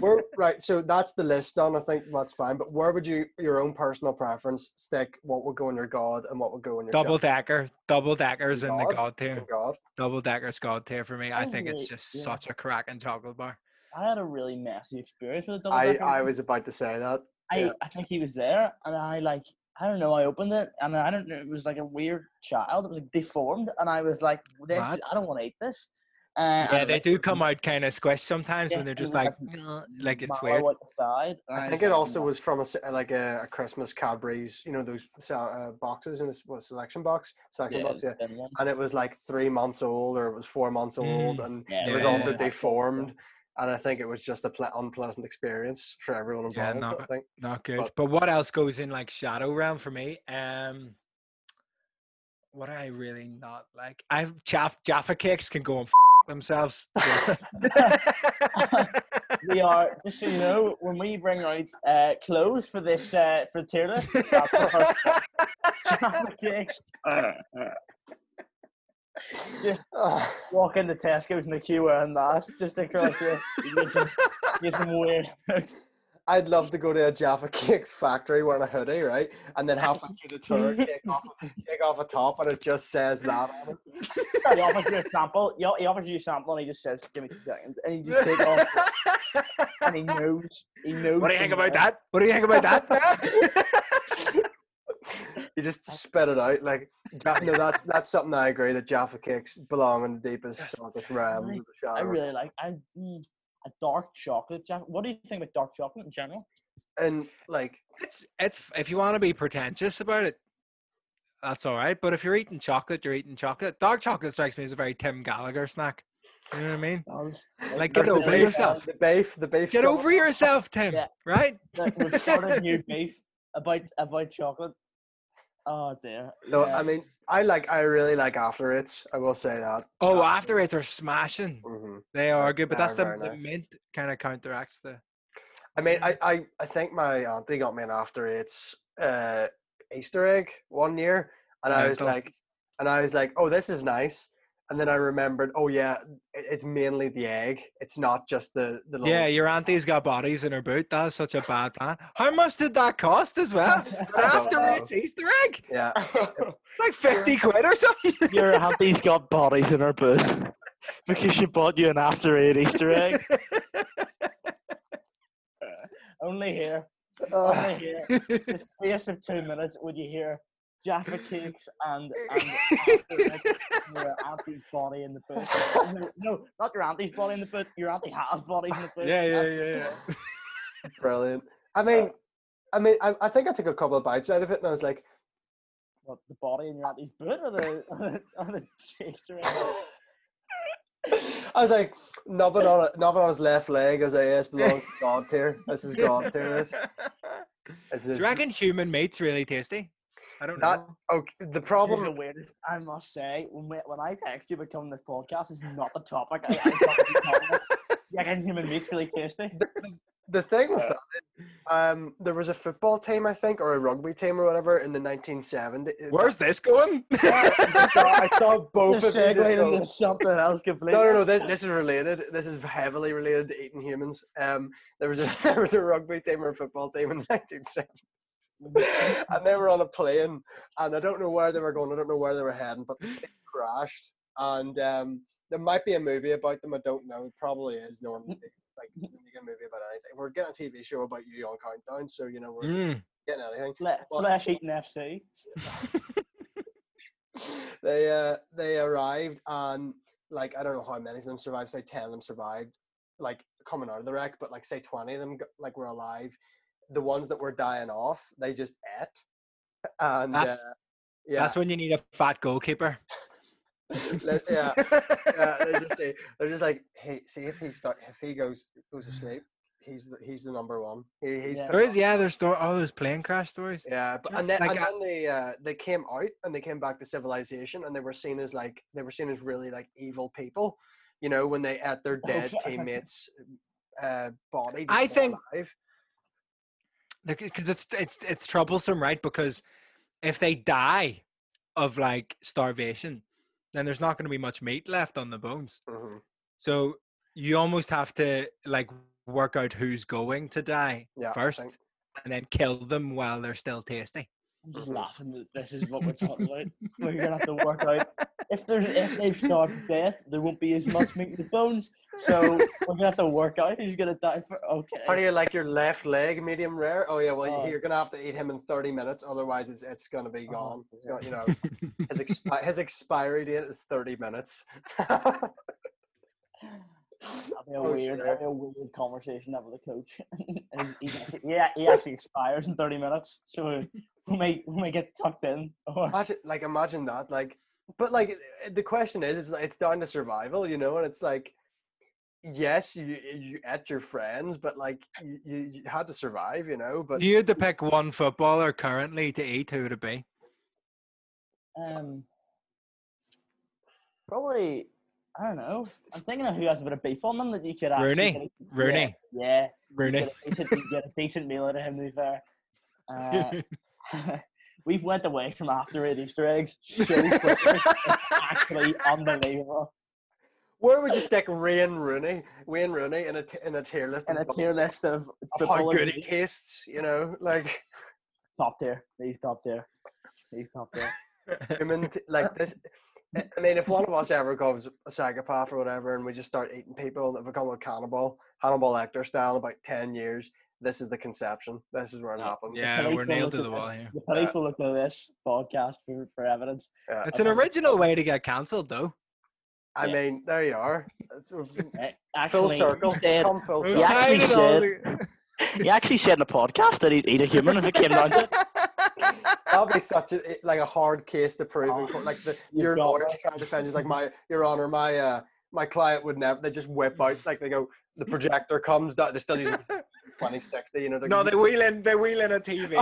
Where, right, so that's the list done. I think that's fine. But where would you, your own personal preference, stick what would go in your god and what would go in your Double shop? decker, double deckers in the God. god tier. God. Double deckers god tier for me. I Oh, think it's just Yeah. such a cracking chocolate bar. I had a really messy experience with a double I, decker. I was about to say that. I, yeah. I think he was there, and I like I don't know. I opened it, and I don't know. It was like a weird child. It was like deformed, and I was like, "This, Mad. I don't want to eat this." Uh, Yeah, they like, do come out kind of squished sometimes yeah, when they're just it was, like, "Uh," like it's mallow weird. side. and I think it also was from a, se- like a, a Christmas Cadbury's, you know, those uh, boxes in this what, selection box, selection Yeah, box, yeah. And it was like three months old or it was four months old, Mm. and Yeah, it was Yeah, also yeah. deformed. And I think it was just a ple- unpleasant experience for everyone Yeah, involved. no, I think. Not good. But- But, what else goes in like Shadow Realm for me? Um, what I really not like, I've chaff Jaffa cakes can go and f- themselves. we are just so you know when we bring out uh, clothes for this uh, for the tier list. that's the first. Just walk into Tesco's in the queue wearing that just across here. You get some, get some weird. I'd love to go to a Jaffa Cakes factory wearing a hoodie, right? And then halfway through the tour, take off, take off a top, and it just says that on it. he offers you a sample. He, he offers you a sample, and he just says, "Give me two seconds," and he just takes off, and he knows. He knows. what do you think about that? What do you think about that? You just spit it out like Ja- no. That's that's something I agree that Jaffa Cakes belong in the deepest, darkest realms really- of the shadow. I really like. I mm, a dark chocolate. What do you think about dark chocolate in general? and like it's it's if you want to be pretentious about it, that's all right. But if you're eating chocolate, you're eating chocolate. Dark chocolate strikes me as a very Tim Gallagher snack. You know what I mean? Does Like, get over beef- uh, yourself. The beef, the beef. Get over yourself, Tim. Yeah. Right? Like, We've started new beef about about chocolate. Oh dear. No, Yeah. I mean, I like, I really like After Eights. I will say that. Oh, After after eights are smashing. hmm They are good, but they that's the, very the mint kind of counteracts the. I mean, I, I, I think my auntie got me an After Eights uh, Easter egg one year, and I was like, and I was like, oh, this is nice. And then I remembered, oh yeah, it's mainly the egg. It's not just the the. Little, Yeah, your auntie's got bodies in her boot. That's such a bad plan. How much did that cost as well? After know. eights Easter egg? Yeah. It's like 50 quid or something. Your auntie's got bodies in her boot because she bought you an after eight Easter egg. Only here, only Uh, here. The space of two minutes would you hear Jaffa cakes and, and your auntie's body in the boot. Oh, no, No, not your auntie's body in the boot. Your auntie has bodies in the boot. Yeah, yeah, yeah, yeah. brilliant. I mean, I mean, I, I think I took a couple of bites out of it, and I was like, What the body in your auntie's boot or the or the, or the Easter egg? I was like, nubbing on it, nubbing on his left leg. I was like, yes, belongs to God tier. This is God tier. This. this Do is you reckon human meat's really tasty? I don't Not- know. okay, the This is problem. the weirdest. I must say, when we, when I text you about coming to this podcast, is not the topic. I, I thought we'd be talking about. Yeah, getting human meat's really tasty. The thing with that, um, there was a football team, I think, or a rugby team or whatever in the 1970s. Where's this going? I saw, I saw both Just of you. just segueing go- into something else completely. No, no, no. This this is related. This is heavily related to eating humans. Um, there was a there was a rugby team or a football team in the 1970s, and they were on a plane, and I don't know where they were going. I don't know where they were heading, but the plane crashed, and um, there might be a movie about them. I don't know. It probably is. Normally, like when you get a movie about anything, we're getting a TV show about you on Countdown, so you know we're Mm. getting anything. Well- Flesh eating FC. they uh they arrived and like I don't know how many of them survived. Say ten of them survived, like coming out of the wreck, but like say twenty of them like were alive. The ones that were dying off, they just ate, and uh, yeah, That's when you need a fat goalkeeper. Yeah, yeah. They're just, say- they're just like, hey, see if he start if he goes goes to sleep, he's the, he's the number one. He, he's Yeah. There is, yeah, there's sto- all those plane crash stories. Yeah, but and then, like and then they uh, they came out and they came back to civilization and they were seen as like they were seen as really like evil people, you know, when they ate their dead teammates' uh, body. I think- alive. Because it's it's it's troublesome, right? Because if they die of like starvation, then there's not going to be much meat left on the bones. Mhm. So you almost have to like work out who's going to die Yeah, first, and then kill them while they're still tasty. I'm just Mhm. laughing that this is what we're talking about. We're gonna have to work out if there's if they've starved to death, there won't be as much meat in the bones. So we're gonna have to work out who's gonna die for. Okay. How do you like your left leg, medium rare? Oh yeah, well Oh. you're gonna have to eat him in 30 minutes, otherwise it's it's gonna be Oh, gone. It's yeah. gonna, you know, his expi- his expiry date is 30 minutes. That'd be a Oh, weird, dear. that'd be a weird conversation to have with the coach. And he's- he's actually- yeah, he actually expires in thirty minutes, so we may we may get tucked in. Or imagine like imagine that like but like uh, the question is it's it's down to survival you know and it's like yes you you ate your friends but like you, you, you had to survive you know but If you had to pick one footballer currently to eat, who would it be? um, probably I don't know. I'm thinking of who has a bit of beef on them that you could actually Rooney? get a- Rooney. Yeah, yeah. you Rooney. Get a decent, you get a decent meal out of him. To be fair. Uh, we've went away from after eight Easter eggs so quickly. it's actually unbelievable. where would you stick Wayne Rooney Wayne Rooney in a t- in a tier list And a of, tier list of, of how good who- he tastes you know like top tier. He's top tier. He's top tier. human t- like this I I mean, if one of us ever goes a psychopath or whatever, and we just start eating people and become a cannibal, Hannibal Lecter style, in about ten years, this is the conception. This is where it Yeah. happened. Yeah, police we're nailed to the wall this- here. The police Yeah. will look at this podcast for, for evidence. Yeah. It's an original way to get cancelled, though. I Yeah. mean, there you are. It's a Eh, full circle. He, said, Come full We're Yeah, actually tired of all said- he actually said in the podcast that he'd eat a human if it came down to it. That'll be such a like a hard case to prove. Oh. Like the your lawyer trying to defend you, like my your honor, my uh my client would never. They just whip out like they go. The projector comes. They still use 2060. You know, they're No, they wheel in. They wheel in a TV.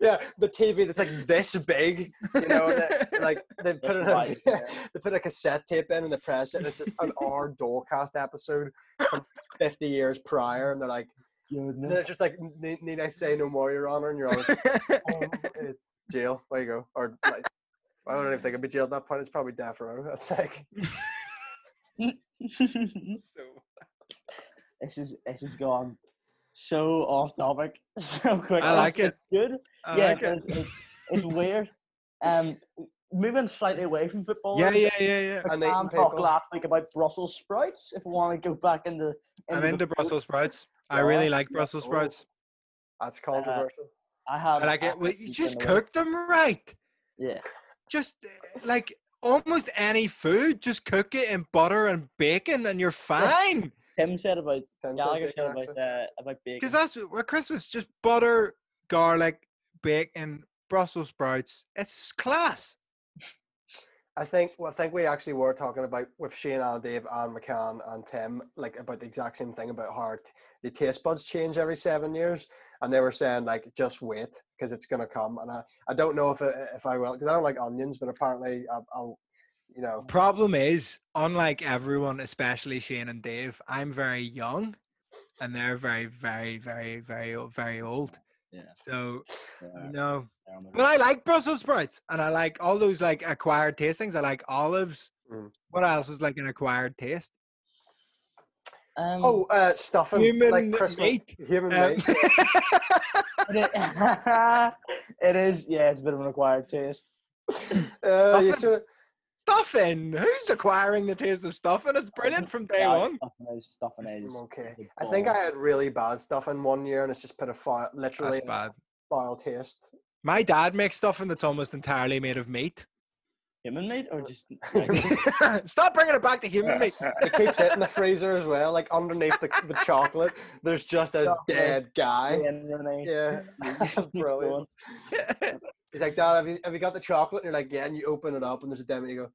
yeah, the TV that's like this big, you know, they, like they put it. right, yeah. they put a cassette tape in and they press it, and it's just an hour Dolecast episode from 50 years prior, and they're like, and Goodness. it's just like, need, need I say no more, Your Honor? And you're always oh, it's jail. There you go. Or like, I don't even think I'd be jailed at that point. It's probably death row. That's like, so, This is this is gone so off topic so quick. I like It's Good. I yeah, like it. It's, it's, it's weird. Um, moving slightly away from football. Yeah, yeah, yeah, yeah. And can talk last week about Brussels sprouts. If we want to go back into, I'm into. Brussels sprouts. I really like Brussels sprouts. that's controversial. I had. I like it. Well, you just cook them right. Yeah. Just uh, like almost any food, just cook it in butter and bacon, and you're fine. Tim said about Tim said Gallagher bacon, said about uh, about bacon. Because that's what Christmas just butter, garlic, bacon, Brussels sprouts. It's class. I think well, I think we actually were talking about with Shane and Dave and McCann and Tim, like about the exact same thing about how the taste buds change every seven years, and they were saying like just wait because it's gonna come, and I, I don't know if it, if I will because I don't like onions, but apparently I'll, I'll you know. Problem is, unlike everyone, especially Shane and Dave, I'm very young, and they're very, very, very, very, very old. Yeah. So Yeah, no, they're on the- but I like Brussels sprouts, and I like all those like acquired tastings. I like olives. Mm. What else is like an acquired taste? Um, oh uh, stuffing Human like Christmas meat. human Um, meat. it, it is. Yeah, it's a bit of an acquired taste. Uh, you Stuffing. sort of, stuffing. Who's acquiring the taste of stuffing? It's brilliant from day Yeah, one. Stuffing is. Stuffing is. Okay. I think I had really bad stuffing one year, and it's just put a foul, literally That's bad. foul taste. My dad makes stuffing that's almost entirely made of meat. human meat or just. Stop bringing it back to human meat. It keeps it in the freezer as well. Like underneath the, the chocolate, there's just a Chocolate. dead guy. Yeah, Keep brilliant. He's like, Dad, have you, have you got the chocolate? And you're like, Yeah. And you open it up, and there's a demo. You go,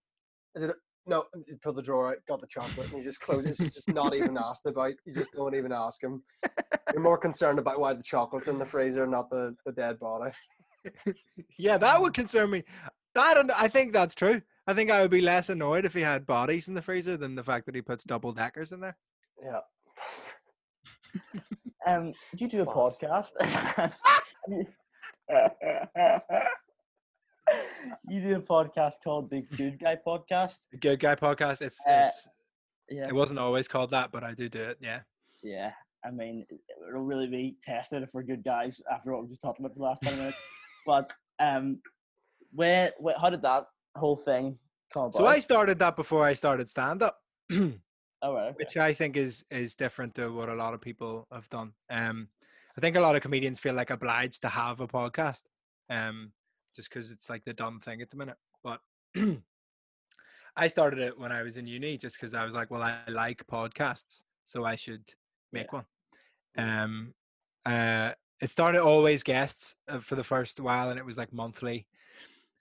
Is it? A, no. And you pull the drawer out, got the chocolate, and you just close it. It's just not even asked about. You just don't even ask him. You're more concerned about why the chocolate's in the freezer, not the, the dead body. yeah, that would concern me. I don't. I think that's true. I think I would be less annoyed if he had bodies in the freezer than the fact that he puts double deckers in there. Yeah. Um, you do a Boss. podcast. you do a podcast called the Good Guy Podcast. The Good Guy podcast. It's, Uh, it's Yeah. it wasn't always called that, but I do do it. Yeah. Yeah. I mean, it'll really be tested if we're good guys after what we just talked about for the last 20 minutes. But um, where, where, how did that whole thing come about? So I started that before I started stand up. oh, right, okay. which I think is is different to what a lot of people have done. Um, I think a lot of comedians feel like obliged to have a podcast, um, just because it's like the dumb thing at the minute. But I started it when I was in uni, just because I was like, well, I like podcasts, so I should make one. Um, uh, it started always guests uh, for the first while, and it was like monthly,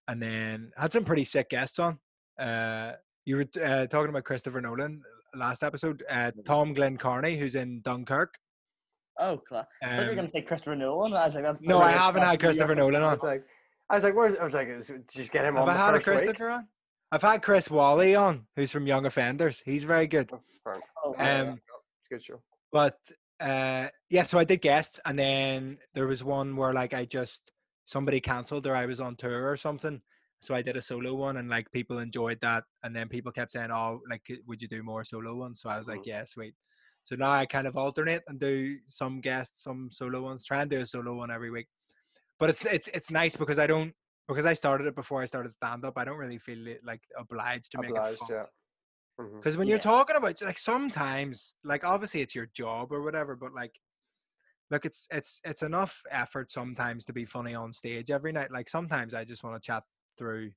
and then I had some pretty sick guests on. Uh, you were uh, talking about Christopher Nolan last episode. Uh, Tom Glynn-Carney, who's in Dunkirk. Oh, class. I thought you were Um, going to say Christopher Nolan. I was like, that's no, I haven't had Christopher. Nolan I on. was like, I was like, where's? I was like, just get him Have on I the had a first week. Christopher on? I've had Chris Walley on, who's from Young Offenders. He's very good. Oh, Yeah, Um, a good show. But uh, yeah, so I did guests, and then there was one where like I just somebody cancelled or I was on tour or something. So I did a solo one, and like people enjoyed that, and then people kept saying, "Oh, like would you do more solo ones?" So I was like, Mhm. "Yeah, sweet." So now I kind of alternate and do some guests, some solo ones. Try and do a solo one every week. But it's it's it's nice because I don't because I started it before I started stand up. I don't really feel like obliged to make Obliged, it yeah. Mm-hmm. Because when you're talking about like sometimes like obviously it's your job or whatever but like look it's it's it's enough effort sometimes to be funny on stage every night. Like sometimes i just want to chat through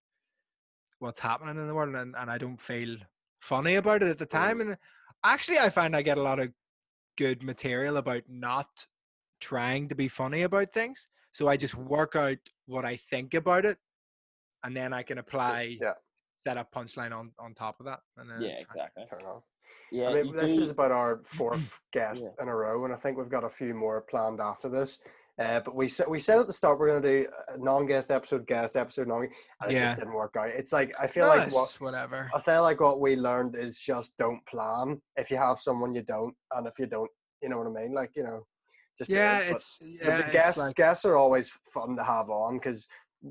what's happening in the world and, and i don't feel funny about it at the time. Mm. And actually i find i get a lot of good material about not trying to be funny about things. So i just work out what i think about it and then i can apply Yeah, set up punchline on on top of that and then Yeah, exactly. Yeah, I mean, this do- is about our fourth guest Yeah. in a row, and I think we've got a few more planned after this. Uh, but we said we said at the start we're going to do a non-guest episode, guest episode, non, and it Yeah. just didn't work out. It's like I feel No, like what whatever. I feel like what we learned is just don't plan. If you have someone, you don't, and if you don't, you know what I mean. Like you know, just Yeah, it's yeah. the it's guests like- guests are always fun to have on because,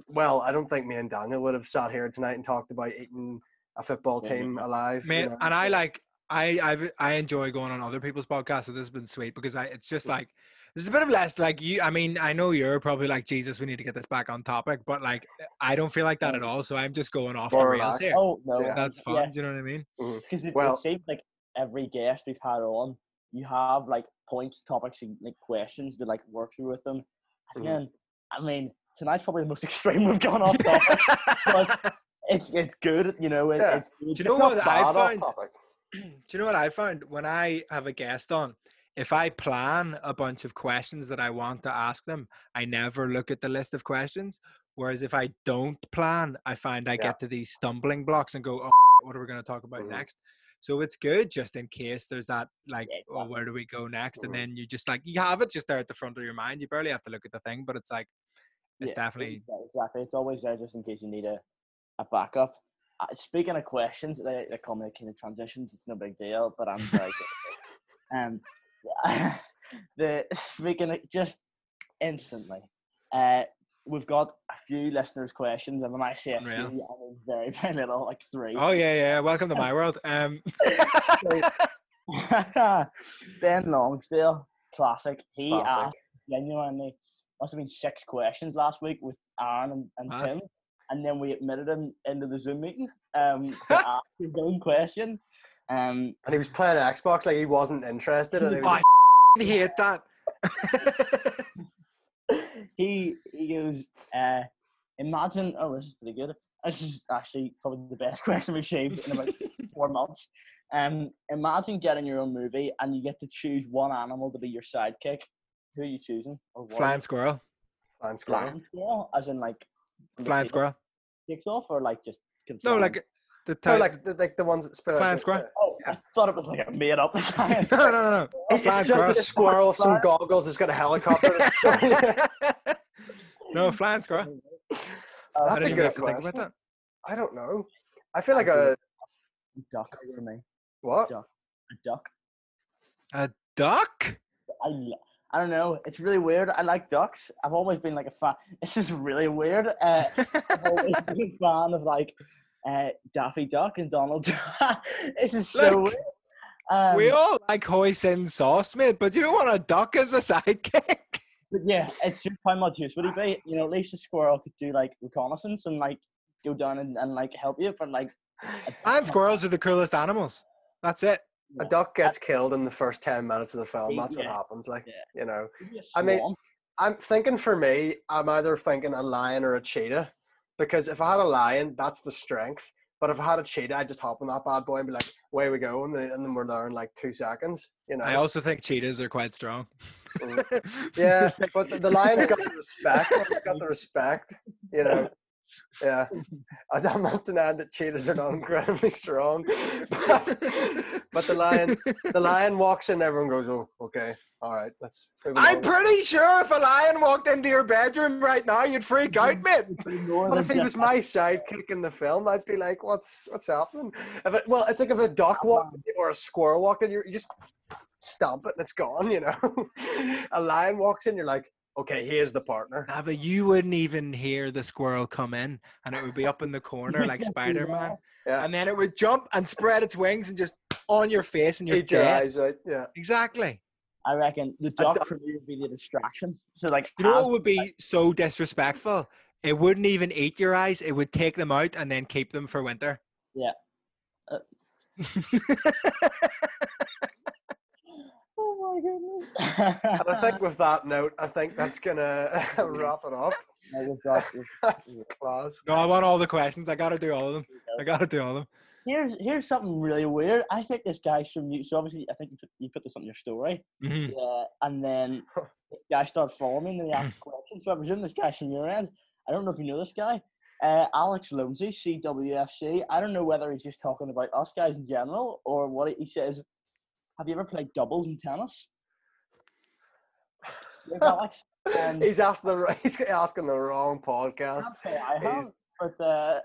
well, I don't think me and Daniel would have sat here tonight and talked about eating a football Yeah. team alive. you Man, know, and I like I I've, I enjoy going on other people's podcasts, so this has been sweet because I it's just like there's a bit of less like you. I mean, I know you're probably like Jesus. We need to get this back on topic, but like I don't feel like that at all. So I'm just going off the More rails relaxed. here. Oh no, Yeah. That's fun. Yeah, Do you know what I mean? because it, Well- it seems like every guest we've had on, you have like points, topics, and like questions to like work through with them. Mhm. Again, I mean, tonight's probably the most extreme we've gone off topic. but it's it's good, you know. It, Yeah. It's good. Do you know it's what I find? Do you know what I found when I have a guest on? If I plan a bunch of questions that I want to ask them, I never look at the list of questions. Whereas if I don't plan, I find I Yeah. get to these stumbling blocks and go, "Oh, what are we going to talk about Mhm. next?" So it's good just in case there's that like, Yeah, "Oh, where do we go next?" Mhm. And then you just like you have it just there at the front of your mind. You barely have to look at the thing, but it's like it's Yeah, definitely exactly. It's always there just in case you need a, a backup. Uh, speaking of questions, they, they call me the king of transitions. It's no big deal, but I'm very good. Um, the speaking of, just instantly, uh, we've got a few listeners' questions, and when I say a few, I mean very, very little, like three. Oh yeah, yeah. Welcome to my world. Um, ben Longsdale, classic. He Classic. asked genuinely must have been six questions last week with Aaron and, and Mad. Tim, and then we admitted him into the Zoom meeting um, to ask his own question. Um, And he was playing Xbox like he wasn't interested, and he was I hate that. he he goes, uh, imagine. Oh, this is pretty good. This is actually probably the best question we've shaved in about four months. Um, imagine getting your own movie and you get to choose one animal to be your sidekick. Who are you choosing? Or what Flying squirrel. flying squirrel. flying squirrel, as in like Flying squirrel. Takes off, or like just can No, like the No, like the, like the ones that spit out. Flying the- squirrel. Oh, I thought it was like a made up science. no, no, no, no. It's Flying just squirrel. a squirrel with some goggles. It's got a helicopter. no, flying squirrel. Uh, I That's a good have to think about question. that. I don't know. I feel like I a duck for me. what? Duck. A duck. A duck? I, lo- I don't know. It's really weird. I like ducks. I've always been like a fan. This is really weird. Uh, I've always been a fan of like uh, Daffy Duck and Donald Duck. this is so Look, weird. Um, we all like hoisin sauce, mate, but you don't want a duck as a sidekick. But yeah, it's just how much use would he be? You know, at least a squirrel could do like reconnaissance and like go down and, and like help you. But like, And squirrels are the coolest animals. That's it. A duck gets killed in the first ten minutes of the film. That's what happens. Like Yeah. you know. Could be a I mean. I'm thinking for me, I'm either thinking a lion or a cheetah. Because if I had a lion, that's the strength. But if I had a cheetah, I'd just hop on that bad boy and be like, away we go. And then, and then we're there in like two seconds. You know? I also think cheetahs are quite strong. Mm. yeah, but the, the lion's got the respect. It's got the respect. You know? Yeah. I'm not denying that cheetahs are not incredibly strong. But, but the lion the lion walks in, everyone goes, oh, okay. All right, let's I'm along." pretty sure if a lion walked into your bedroom right now, you'd freak out, mate. But if he was my sidekick in the film, I'd be like, "What's what's happening?" If it, well, it's like if a duck walked or a squirrel walked in, you just stomp it and it's gone. You know, a lion walks in, you're like, "Okay, here's the partner." Nah, but you wouldn't even hear the squirrel come in, and it would be up in the corner like Spider Man, Yeah, and then it would jump and spread its wings and just on your face, and you're eat your eyes out. Yeah, Exactly. I reckon the duck duck- for me would be the distraction. So like, You know would be so disrespectful? It wouldn't even eat your eyes. It would take them out and then keep them for winter. Yeah. Uh, oh my goodness. and I think with that note, I think that's gonna wrap it up. No, we've got- Class. no, I want all the questions. I gotta do all of them. I gotta do all of them. here's here's something really weird. I think this guy's from you. So obviously, I think you put, you put this on your story. Mhm. Yeah, and then the guy started following me and then he asked questions. So I presume this guy's from your end. I don't know if you know this guy. Uh, Alex Lonesy, CWFC. I don't know whether he's just talking about us guys in general or what he says. Have you ever played doubles in tennis? Alex. Um, he's asking the he's asking the wrong I podcast. I He's- have, but uh,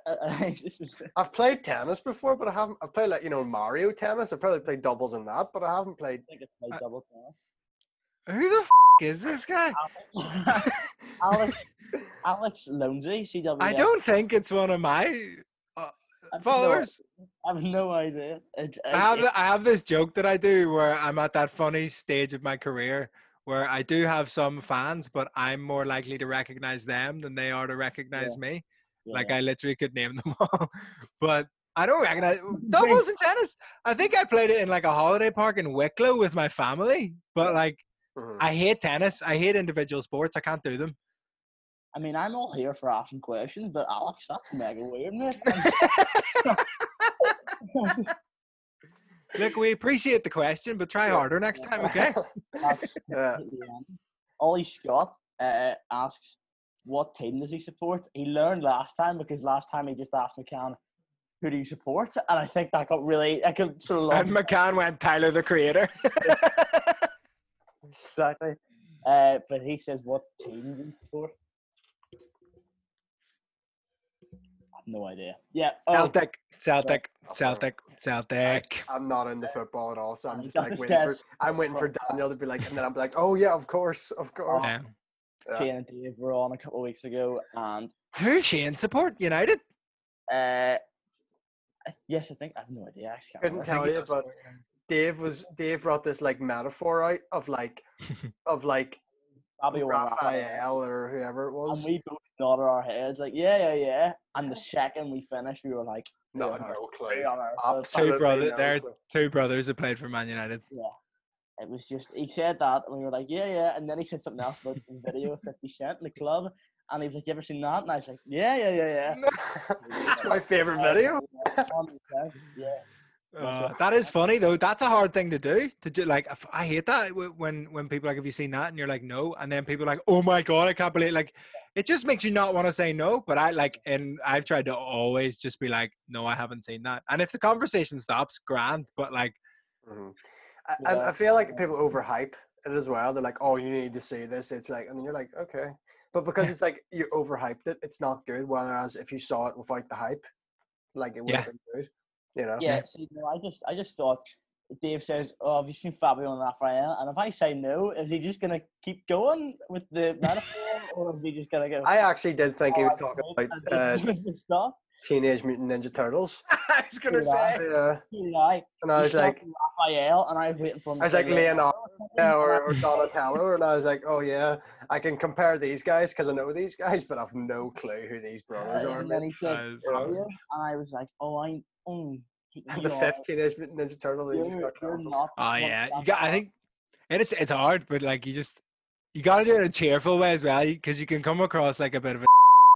I've played tennis before, but I haven't. I've played like you know Mario tennis. I've probably played doubles in that, but I haven't played. I think it's played Uh, double tennis. Who the f- is this guy? Alex, Alex, Alex Lonesy, CWFC. I don't think it's one of my I have no- followers. I have no idea. It's, I have it- I have this joke that I do where I'm at that funny stage of my career where I do have some fans, but I'm more likely to recognize them than they are to recognize me. Like. I literally could name them all, but I don't recognize doubles in tennis. I think I played it in like a holiday park in Wicklow with my family, but like Mhm. I hate tennis. I hate individual sports. I can't do them. I mean, I'm all here for asking questions, but Alex, that's mega weird, mate. Look, we appreciate the question, but try Yeah. harder next time, okay? that's yeah. Ollie Scott uh, asks, what team does he support? He learned last time because last time he just asked McCann, who do you support? And I think that got really, I could sort of And McCann went Tyler the Creator. exactly. Uh, but he says, what team do you support? I have no idea. Yeah. Oh, Celtic, Celtic, That's Celtic, Celtic. I'm not into football at all, so I'm just like waiting for. I'm waiting for Daniel to be like, and then I'm like, oh yeah, of course, of course. Yeah. Yeah. Shane and Dave were on a couple of weeks ago, and Who Shane support? United? uh, yes, I think I have no idea. I actually can't Couldn't remember. tell you, but Dave was Dave brought this like metaphor out of like of like Fabio and Raphael. Raphael or whoever it was. And was. we both nodded our heads like, yeah, yeah, yeah. And the second we finished, we were like, No, yeah, no clue. straight on our- Absolutely Two brothers. no They're clue. two brothers who played for Man United. Yeah. It was just he said that and we were like, yeah, yeah. And then he said something else about the video of 50 Cent in the club. And he was like, You ever seen that? And I was like, Yeah, yeah, yeah, yeah. It's my favorite video. yeah. Uh, that is funny though. That's a hard thing to do. To do like, I hate that when when people are like, "Have you seen that?" and you're like, "No," and then people are like, "Oh my god, I can't believe!" Like, it just makes you not want to say no. But I like, and I've tried to always just be like, "No, I haven't seen that." And if the conversation stops, grand. But like, Mhm. I, I- I feel like people overhype it as well. They're like, "Oh, you need to see this." It's like, and then you're like, "Okay," but because it's like you overhyped it, it's not good. Whereas if you saw it without the hype, like it would Yeah. have been good. You know? Yeah, see, no, I just, I just thought. Dave says, "Oh, have you seen Fabio and Raphael?" And if I say no, is he just gonna keep going with the metaphor, or is he just gonna go? I actually did think he "Oh, was talking about uh, just? Teenage Mutant Ninja Turtles. I was gonna Yeah. say, Yeah, Yeah, and I was stopped like, Raphael, and I was waiting for him. I was like Leonardo yeah, or, I- or Donatello, and I was like, "Oh yeah, I can compare these guys because I know these guys, but I've no clue who these brothers are." and then he said That is Fabio, and I was like, "Oh, I, mm, the you fifth are- Teenage Mutant Ninja Turtle, he You're, just got cancelled. oh yeah, you got. I not- think it is. It's hard, but like, you just you got to do it in a cheerful way as well, because you can come across like a bit of a.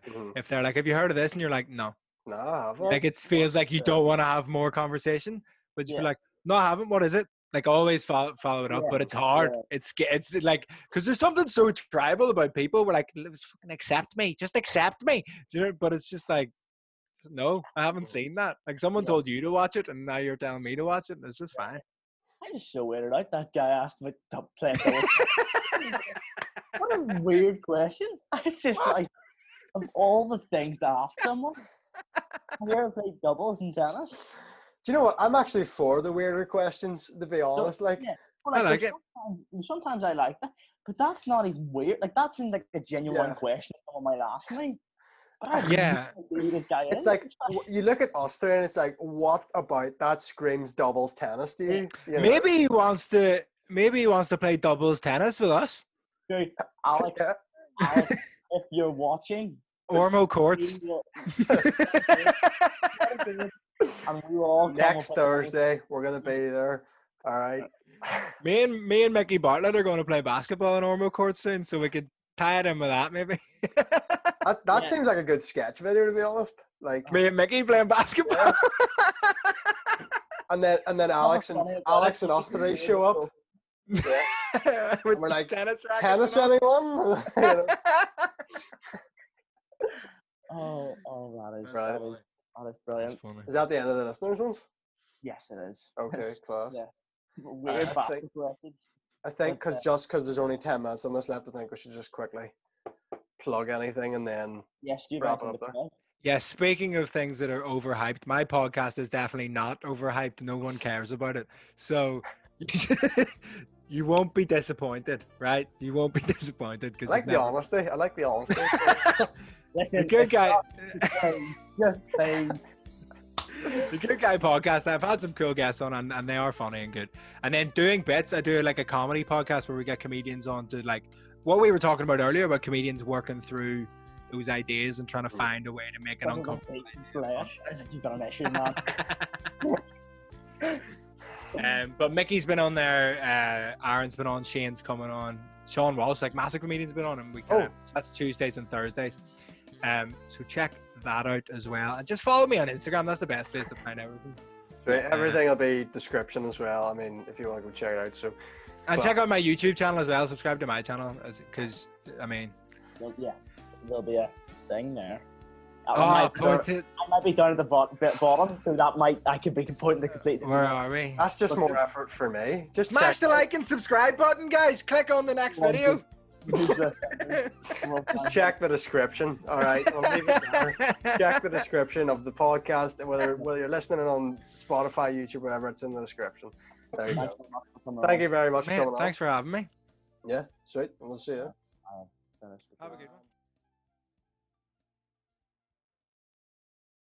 Mhm. If they're like, "Have you heard of this?" and you're like, "No," No, I haven't. like it feels like you don't want to have more conversation, but you Yeah. be like, "No, I haven't. What is it?" Like always follow follow it up, Yeah, but it's hard. yeah. It's it's like because there's something so tribal about people. We're like, fucking accept me, just accept me. Do you know? But it's just like, no, I haven't oh. seen that. Like someone Yeah. told you to watch it, and now you're telling me to watch it, and it's just fine. I'm just so weirded out. That guy asked about top playing doubles. what a weird question. It's just like of all the things to ask someone. Have you ever played doubles in tennis? Do you know what? I'm actually for the weirder questions, to be honest. Like, yeah. Well, I like, like it. Sometimes, sometimes I like that, but that's not even weird. Like that seems like a genuine Yeah. question someone might ask me. But I have Yeah. no idea who this guy it's is. like you look at us three, and it's like, what about that screams doubles tennis to you? you know? Maybe he wants to. Maybe he wants to play doubles tennis with us. Dude, Alex, Yeah. Alex, if you're watching, Ormeau courts. we and we all Next Thursday, we're gonna be there. All right. me and me and Mickey Bartlett are going to play basketball in Ormeau courts soon, so we could tie it in with that maybe. That, that Yeah. seems like a good sketch video, to be honest. Like, me and Mickey playing basketball. and then and then Alex and funny Alex and us three show up. With We're like, tennis rackets Tennis, and anyone? Oh, oh, that is, Right. that is, that is brilliant. Is that the end of the listeners' ones? Yes, it is. Okay, It's- class. yeah. I Way back think- corrected. I think because uh, just because there's only ten minutes on this left, I think we should just quickly plug anything and then Yes, do you Wrap it up the there. play? Yeah, speaking of things that are overhyped, my podcast is definitely not overhyped. No one cares about it. So you won't be disappointed, right? You won't be disappointed I because like the honesty. I like the honesty. Listen, the good guy. not fame, just fame. The Good Guy podcast. I've had some cool guests on, and, and they are funny and good. And then doing bits, I do like a comedy podcast where we get comedians on to like what we were talking about earlier about comedians working through those ideas and trying to Mm. find a way to make it Doesn't uncomfortable. flesh. Like, you've got an issue, man. um, but Mickey's been on there. Uh, Aaron's been on. Shane's coming on. Sean Walsh, like massive comedians, been on, and we kind of that's Tuesdays and Thursdays. Um, so check that out as well, and just follow me on Instagram. That's the best place to find everything. Right, everything will be description as well. I mean, if you want to go check it out. So And Well- check out my YouTube channel as well. Subscribe to my channel, as because I mean, Well, yeah, there'll be a thing there. That oh, might, be, point it. that might be down at the bot, bit bottom, so that might I could be pointing the complete. Where are we? that's just But more effort for me. Just Smash the out- like and subscribe button, guys. Click on the next One, video. Use the- uh, Just check the description. All right, we'll leave it there. check the description of the podcast, whether whether you're listening on Spotify, YouTube, whatever. It's in the description. There you Thanks go. very much for coming Thank you very much for coming thanks for having me. Yeah, sweet. We'll see you. Have a good one.